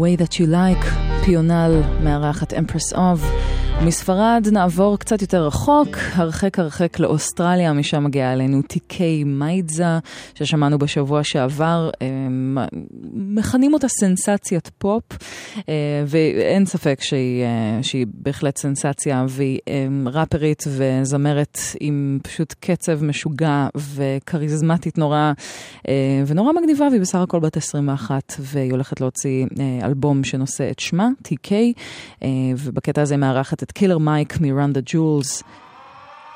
Way that you like,
פיונל מארחת Empress of.
מספרד נעבור קצת יותר רחוק, הרחק הרחק לאוסטרליה, משם מגיעה אלינו טיקי מיידזה, ששמענו בשבוע שעבר, אה, מכנים אותה סנסציית פופ, ואין ספק שהיא, אה, שהיא בהחלט סנסציה, והיא ראפרית וזמרת עם פשוט קצב משוגע וכריזמטית נורא, ונורא מגניבה, והיא בסך הכל בת 21, והיא הולכת להוציא אלבום שנושא את שמה, TK, ובקטע הזה מארחת את קילר מייק the Jewels.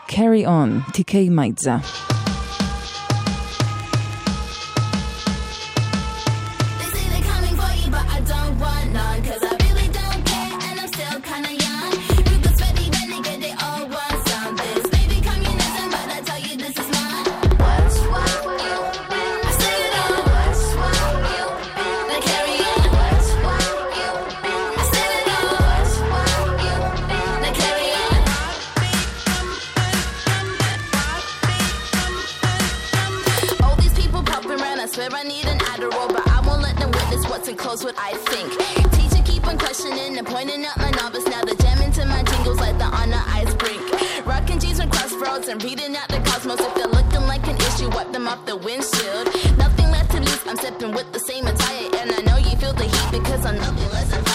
Carry on, TK מייטזה.
And reading out the cosmos. If they're looking like an issue, wipe them off the windshield. Nothing left to lose, I'm sipping with the same attire. And I know you feel the heat because I'm nothing less than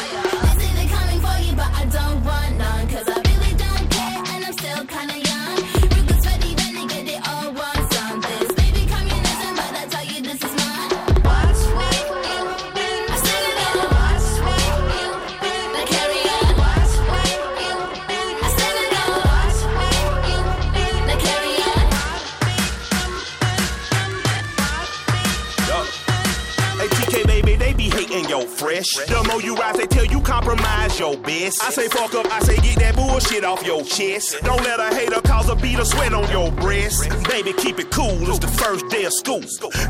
fresh. The more you rise, they tell you compromise your best. I say fuck up, I say get that bullshit off your chest. Don't let a hater cause a beat of sweat on your breast. Baby, keep it cool, it's the first day of school.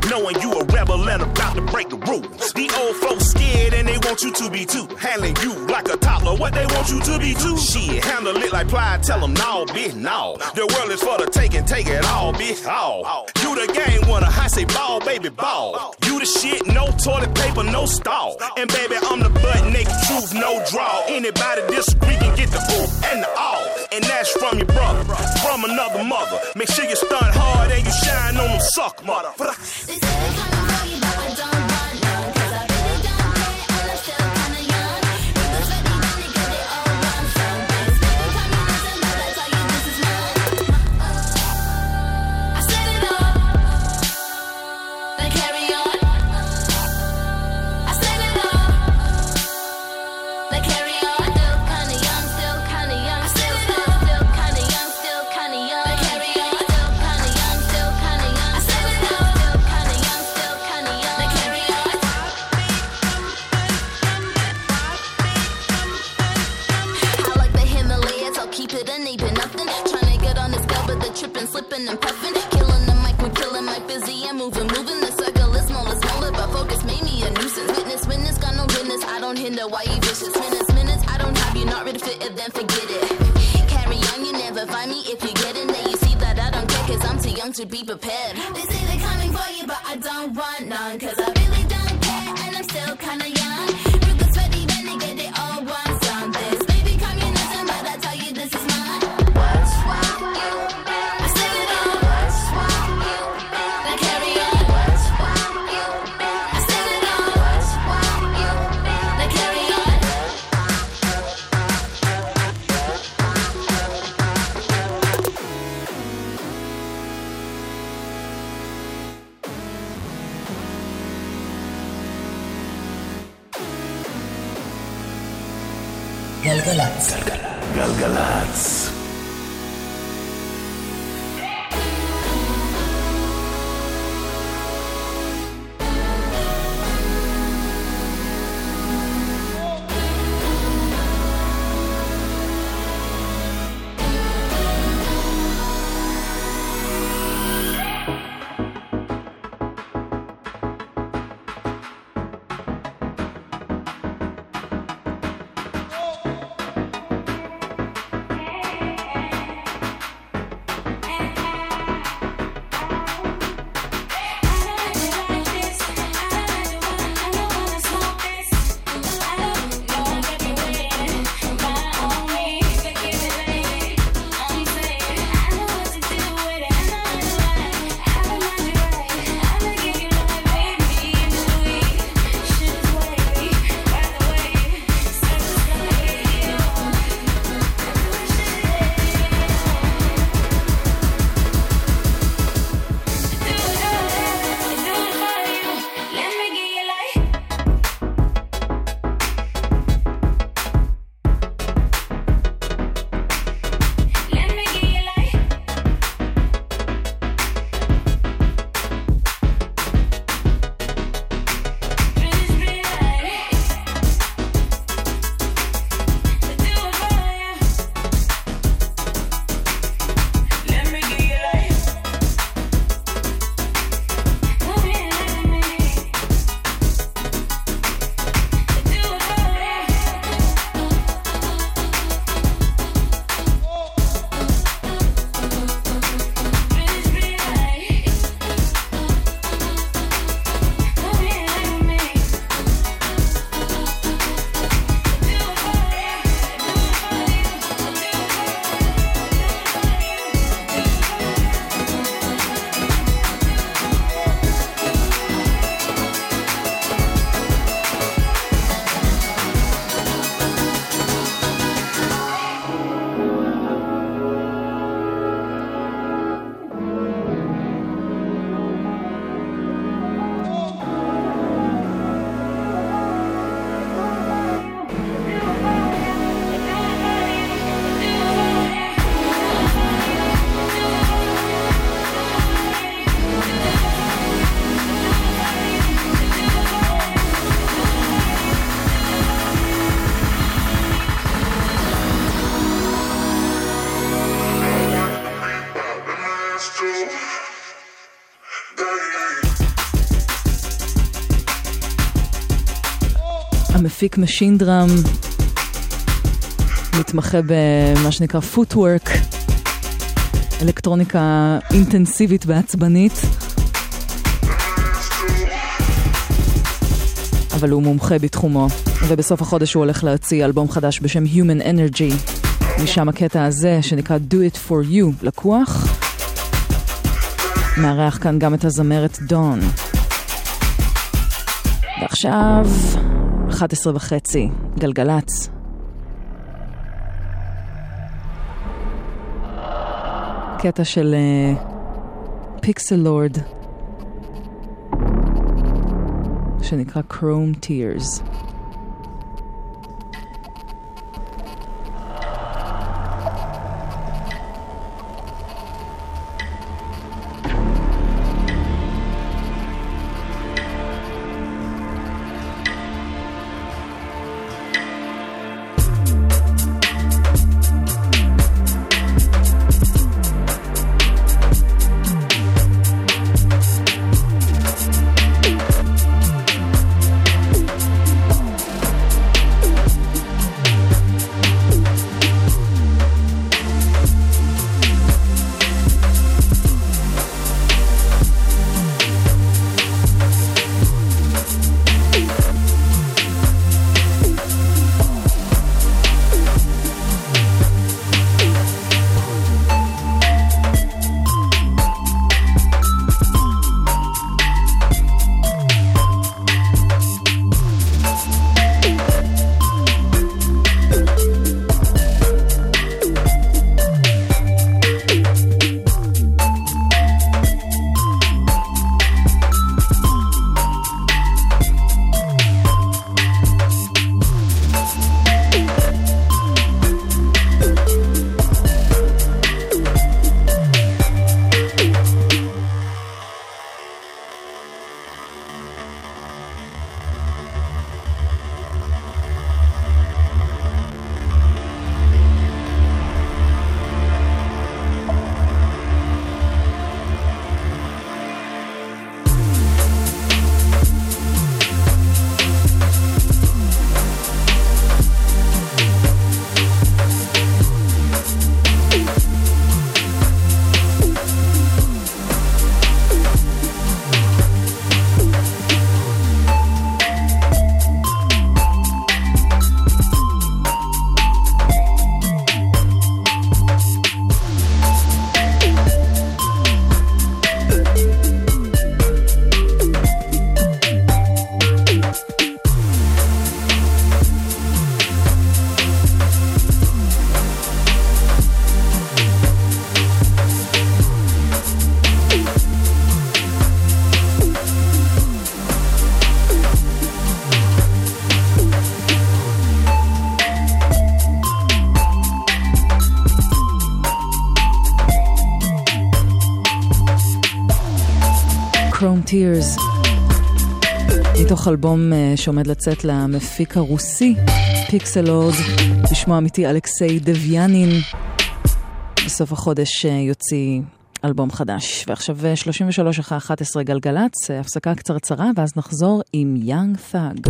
Knowing you a rebel and about to break the rules. The old folks scared and they want you to be too. Handling you like a toddler, what they want you to be too. Shit, handle it like pride, tell them no, bitch, no. The world is for the taking, take it all, bitch, all. You the game winner, I say ball, baby, ball. You the shit, no toilet paper, no stall. And baby, I'm the butt naked truth, no draw. Anybody disagree can get the boot and the all. And that's from your brother, from another mother. Make sure you stunt hard and you shine on them suck, mother.
should be prepared.
המפיק Machinedrum, מתמחה במה שנקרא footwork, אלקטרוניקה אינטנסיבית ועצבנית. אבל הוא מומחה בתחומו, ובסוף החודש הוא הולך להוציא אלבום חדש בשם Human Energy. משם הקטע הזה, שנקרא Do It For You, לקוח. מארח כאן גם את הזמרת דון. ועכשיו, 11 וחצי, גלגלצ. קטע של פיקסל uh, לורד, שנקרא Chrome. Tears, מתוך אלבום אה, שעומד לצאת למפיק הרוסי, Pixelord, בשמו האמיתי אלכסיי דוויאנין. בסוף החודש אה, יוציא אלבום חדש. ועכשיו 33 אחרי 11 גלגלצ, אה, הפסקה קצרצרה, ואז נחזור עם Young Thug.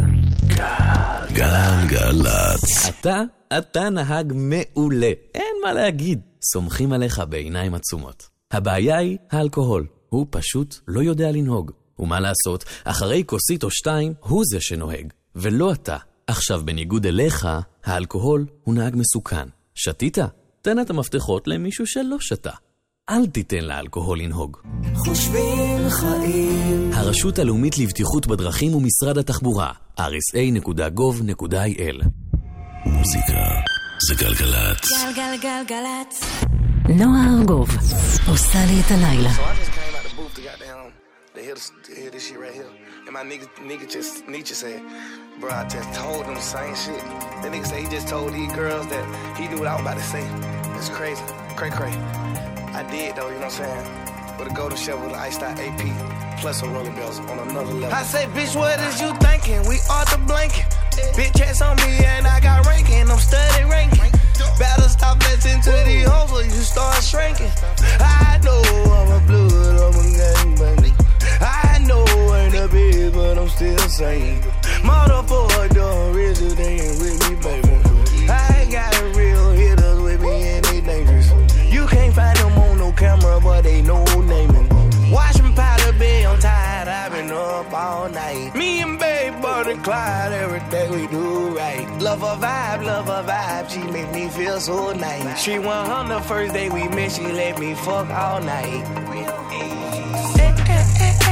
גלגלצ. אתה, אתה נהג מעולה, אין מה להגיד. סומכים עליך בעיניים עצומות. הבעיה היא האלכוהול. הוא פשוט לא יודע לנהוג. ומה לעשות, אחרי כוסית או שתיים, הוא זה שנוהג, ולא אתה. עכשיו, בניגוד אליך, האלכוהול הוא נהג מסוכן. שתית? תן את המפתחות למישהו שלא שתה. אל תיתן לאלכוהול לנהוג.
חושבים חיים.
הרשות הלאומית לבטיחות בדרכים ומשרד התחבורה, rsa.gov.il
מוזיקה זה גלגלצ.
גלגלגלגלצ.
נועה ארגוב עושה לי את הלילה.
To hear, this, hear this shit right here. And my nigga, nigga just, Nietzsche said, bro, I just told them the same shit. The nigga said he just told these girls that he knew what I was about to say. It's crazy. Cray cray. I did though, you know what I'm saying? With a golden shovel iced out AP, plus some rolling bells on another level. I say, bitch, what is you thinking? We are the blanket. Bitch, chance on me and I got ranking. I'm studying ranking. Better stop listening to these hoes or you start shrinking. I know I'm
but I'm still sane. Motor for a door, reason they ain't with me, baby. I got real hitters with me and they dangerous. You can't find them on no camera, but they no naming. Watch them pile up bed, I'm tired, I've been up all night. Me and babe, Bonnie Clyde, everything we do right. Love a vibe, love a vibe, she make me feel so nice. She went home the first day we met, she let me fuck all night. Hey, hey, hey.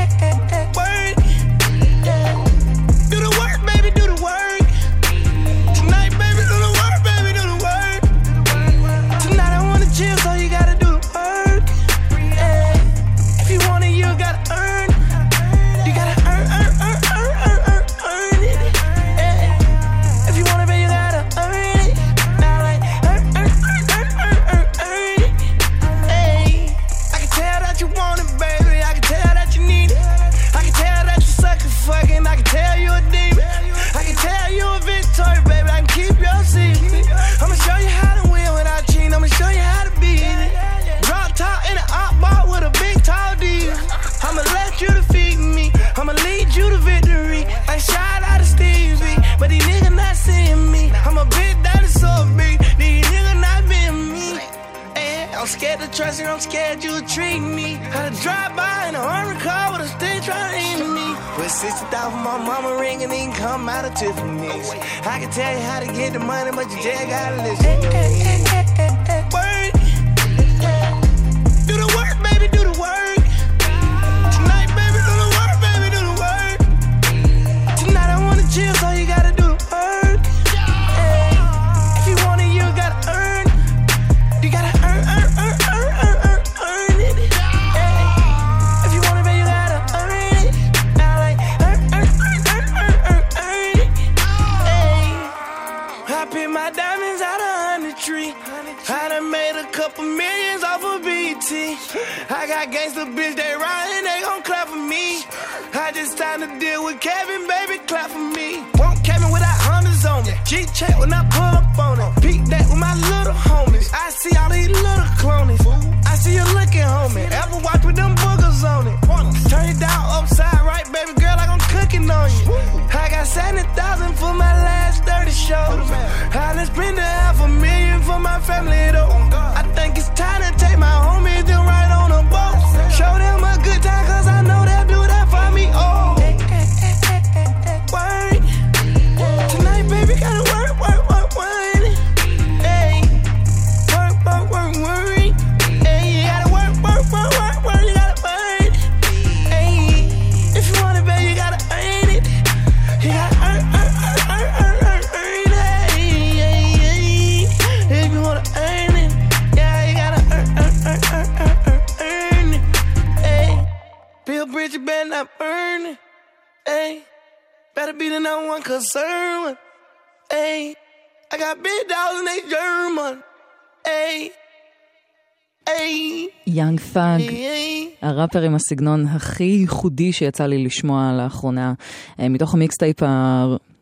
הסגנון הכי ייחודי שיצא לי לשמוע לאחרונה, אה, מתוך המיקסטייפ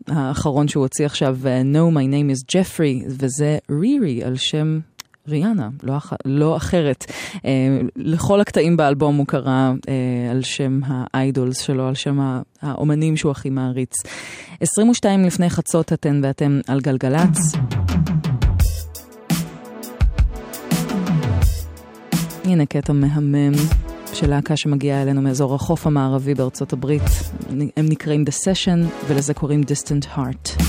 האחרון שהוא הוציא עכשיו, אה, No, My Name is Jeffrey, וזה רירי על שם ריאנה, לא, אח... לא אחרת. אה, לכל הקטעים באלבום הוא קרא על שם האיידולס שלו, על שם האומנים שהוא הכי מעריץ. 22 לפני חצות אתן ואתם על גלגלצ. הנה קטע מהמם. של להקה שמגיעה אלינו מאזור החוף המערבי בארצות הברית. הם נקראים The Session, ולזה קוראים Distant Heart.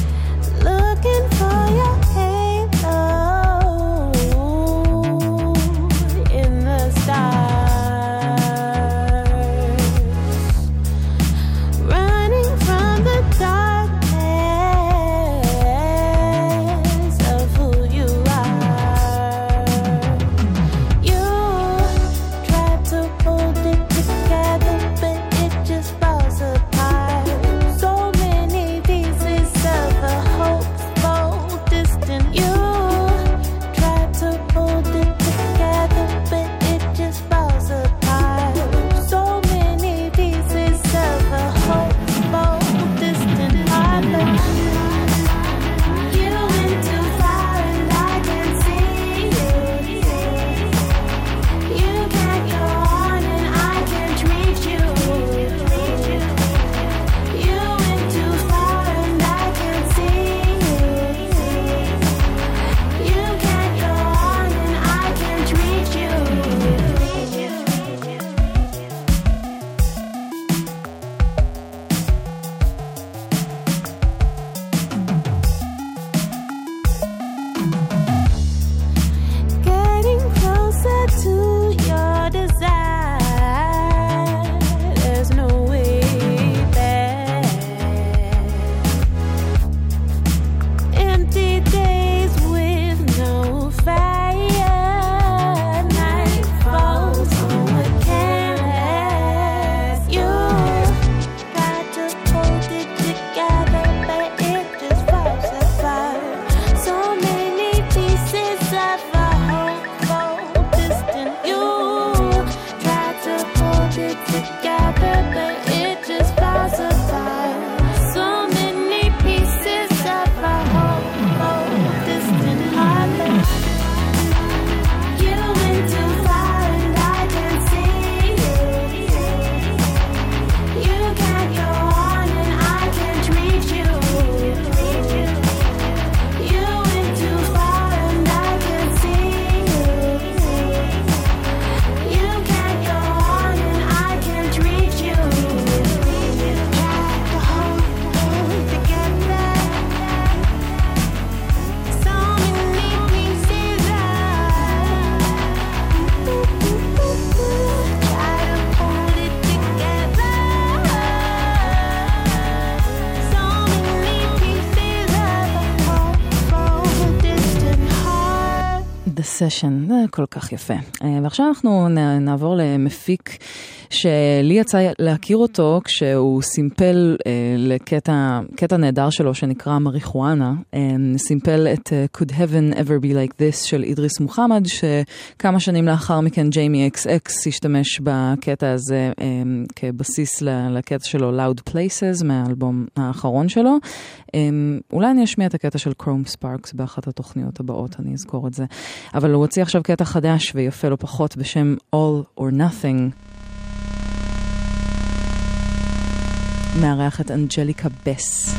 סשן, זה כל כך יפה. אה, ועכשיו אנחנו נעבור למפיק שלי יצא להכיר אותו כשהוא סימפל אה, לקטע קטע נהדר שלו שנקרא מריחואנה. אה, סימפל את אה, Could Heaven Ever Be Like This של אידריס מוחמד, שכמה שנים לאחר מכן ג'יימי אקס אקס השתמש בקטע הזה אה, כבסיס לקטע שלו Loud Places מהאלבום האחרון שלו. אה, אולי אני אשמיע את הקטע של קרום ספארקס באחת התוכניות הבאות, אני אזכור את זה. אבל הוא הוציא עכשיו קטע חדש ויפה לא פחות בשם All or Nothing. מארח את אנג'ליקה בס.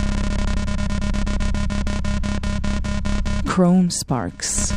קרום ספארקס.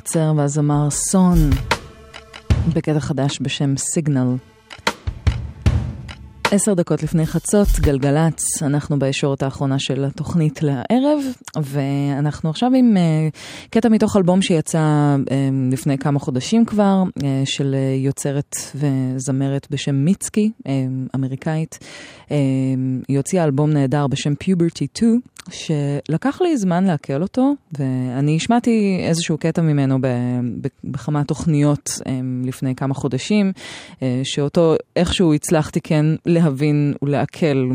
היוצר והזמר סון, בקטע חדש בשם סיגנל. עשר דקות לפני חצות, גלגלצ, אנחנו בישורת האחרונה של התוכנית לערב, ואנחנו עכשיו עם uh, קטע מתוך אלבום שיצא uh, לפני כמה חודשים כבר, uh, של uh, יוצרת וזמרת בשם מיצקי, uh, אמריקאית. Uh, היא הוציאה אלבום נהדר בשם Puberty 2, שלקח לי זמן לעכל אותו, ואני השמעתי איזשהו קטע ממנו בכמה תוכניות um, לפני כמה חודשים, uh, שאותו איכשהו הצלחתי כן להבין ולעכל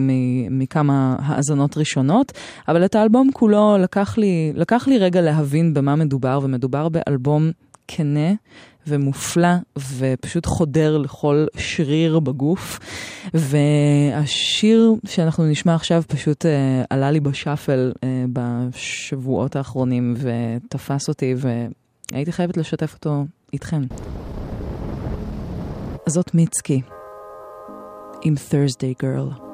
מכמה האזנות ראשונות, אבל את האלבום כולו לקח לי, לקח לי רגע להבין במה מדובר, ומדובר באלבום כנה ומופלא ופשוט חודר לכל שריר בגוף. והשיר שאנחנו נשמע עכשיו פשוט uh, עלה לי בשאפל uh, בשבועות האחרונים ותפס אותי והייתי חייבת לשתף אותו איתכם. זאת מיצקי. עם Thursday Girl.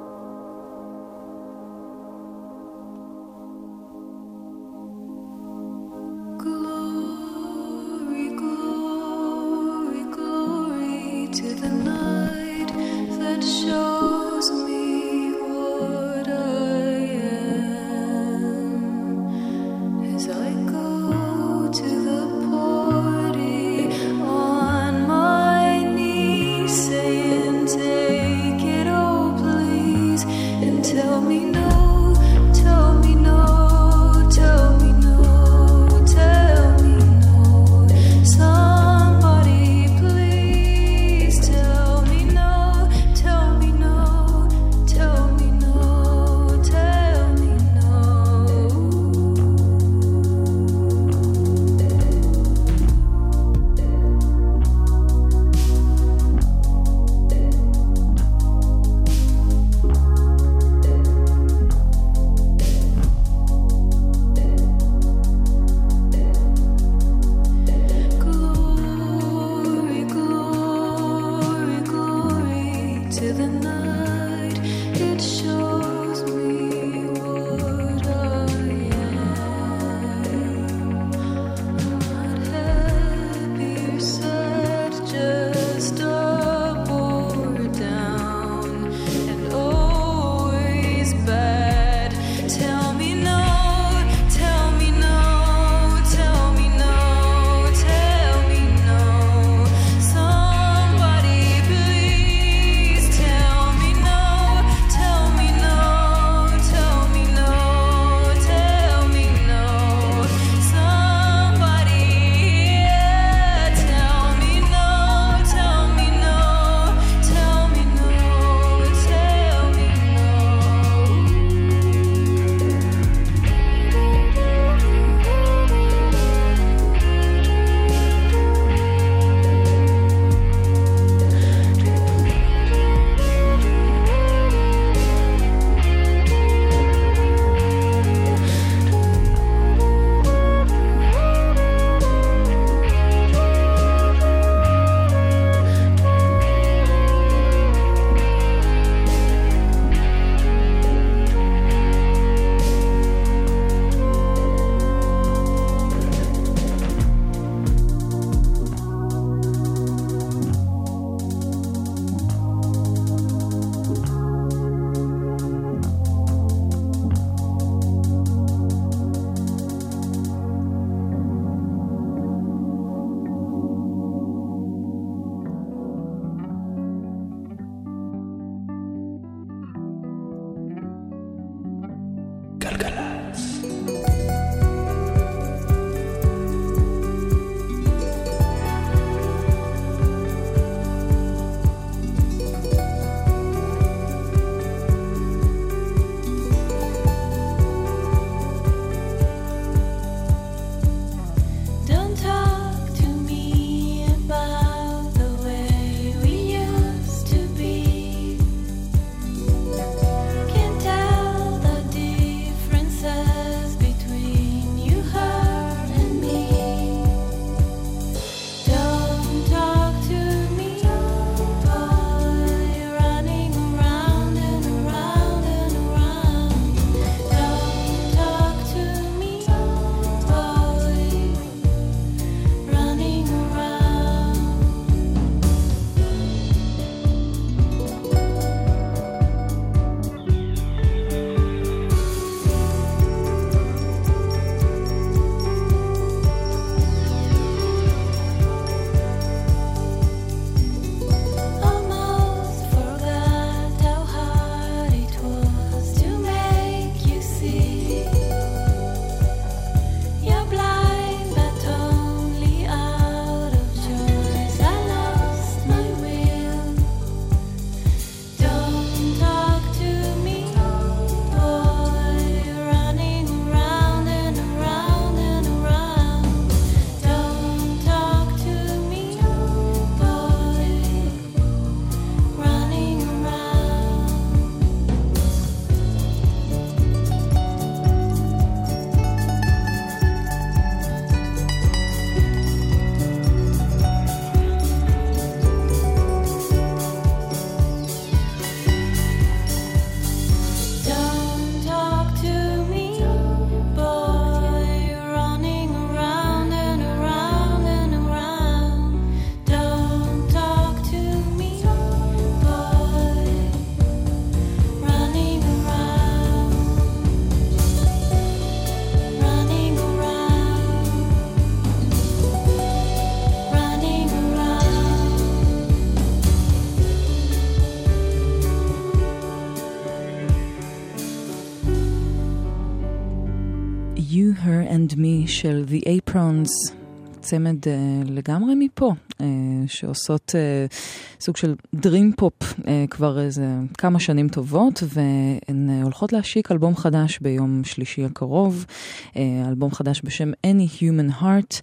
The
Aprons, צמד uh, לגמרי מפה, uh, שעושות uh, סוג של Dream Pop uh, כבר איזה כמה שנים טובות, והן uh, הולכות להשיק אלבום חדש ביום שלישי הקרוב, uh, אלבום חדש בשם Any Human Heart,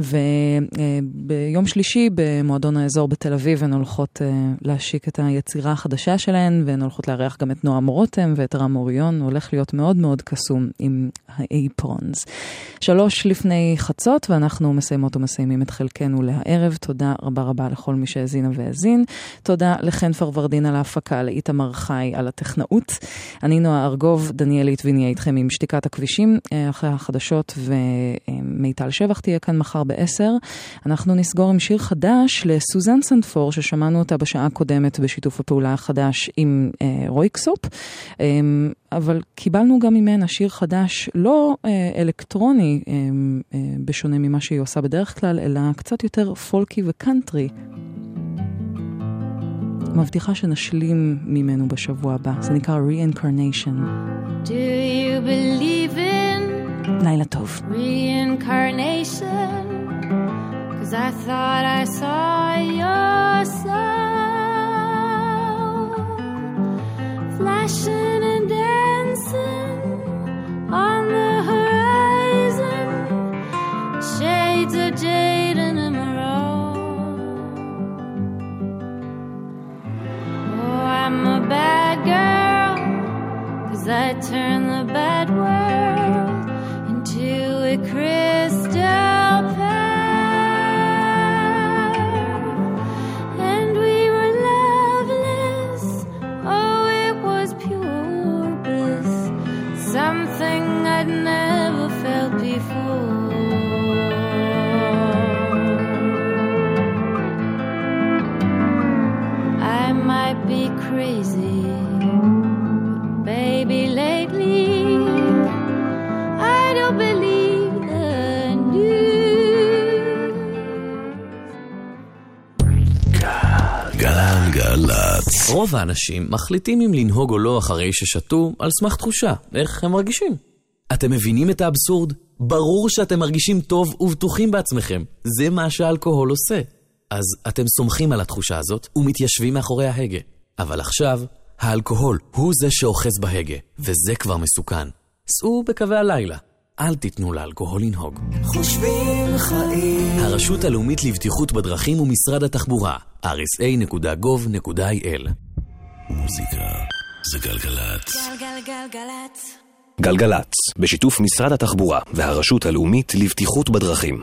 וביום uh, שלישי במועדון האזור בתל אביב הן הולכות uh, להשיק את היצירה החדשה שלהן, והן הולכות לארח גם את נועם רותם ואת רם אוריון, הולך להיות מאוד מאוד קסום עם האייפרונס. שלוש לפני חצות, ואנחנו מסיימות ומסיימים את חלקנו להערב. תודה רבה רבה לכל מי שהאזינה והאזין. תודה לחן פרוורדין על ההפקה, לאיתמר חי על הטכנאות. אני נועה ארגוב, דניאל ליטבין יהיה איתכם עם שתיקת הכבישים אה, אחרי החדשות, ומיטל שבח תהיה כאן מחר בעשר. אנחנו נסגור עם שיר חדש לסוזן סנפור, ששמענו אותה בשעה הקודמת בשיתוף הפעולה החדש עם אה, רויקסופ. אה, אבל קיבלנו גם ממנה שיר חדש, לא אה, אלקטרוני, אה, אה, בשונה ממה שהיא עושה בדרך כלל, אלא קצת יותר פולקי וקאנטרי. מבטיחה שנשלים ממנו בשבוע הבא, זה נקרא Reincarnation.
Do you believe in
לילה טוב.
reincarnation? Cause I thought I saw your soul flashing and dancing on the horizon. Shades of jade I'm a bad girl. Cause I turn the bad world might be crazy. Baby, lately I don't believe the news.
רוב האנשים מחליטים אם לנהוג או לא אחרי ששתו על סמך תחושה, איך הם מרגישים. אתם מבינים את האבסורד? ברור שאתם מרגישים טוב ובטוחים בעצמכם. זה מה שהאלכוהול עושה. אז אתם סומכים על התחושה הזאת ומתיישבים מאחורי ההגה. אבל עכשיו, האלכוהול הוא זה שאוחז בהגה, וזה כבר מסוכן. סעו בקווי הלילה. אל תיתנו לאלכוהול לנהוג.
חושבים חיים.
הרשות הלאומית לבטיחות בדרכים ומשרד התחבורה, rsa.gov.il
מוזיקה זה גלגלצ.
גלגלגלגלצ.
גלגלצ, בשיתוף משרד התחבורה והרשות הלאומית לבטיחות בדרכים.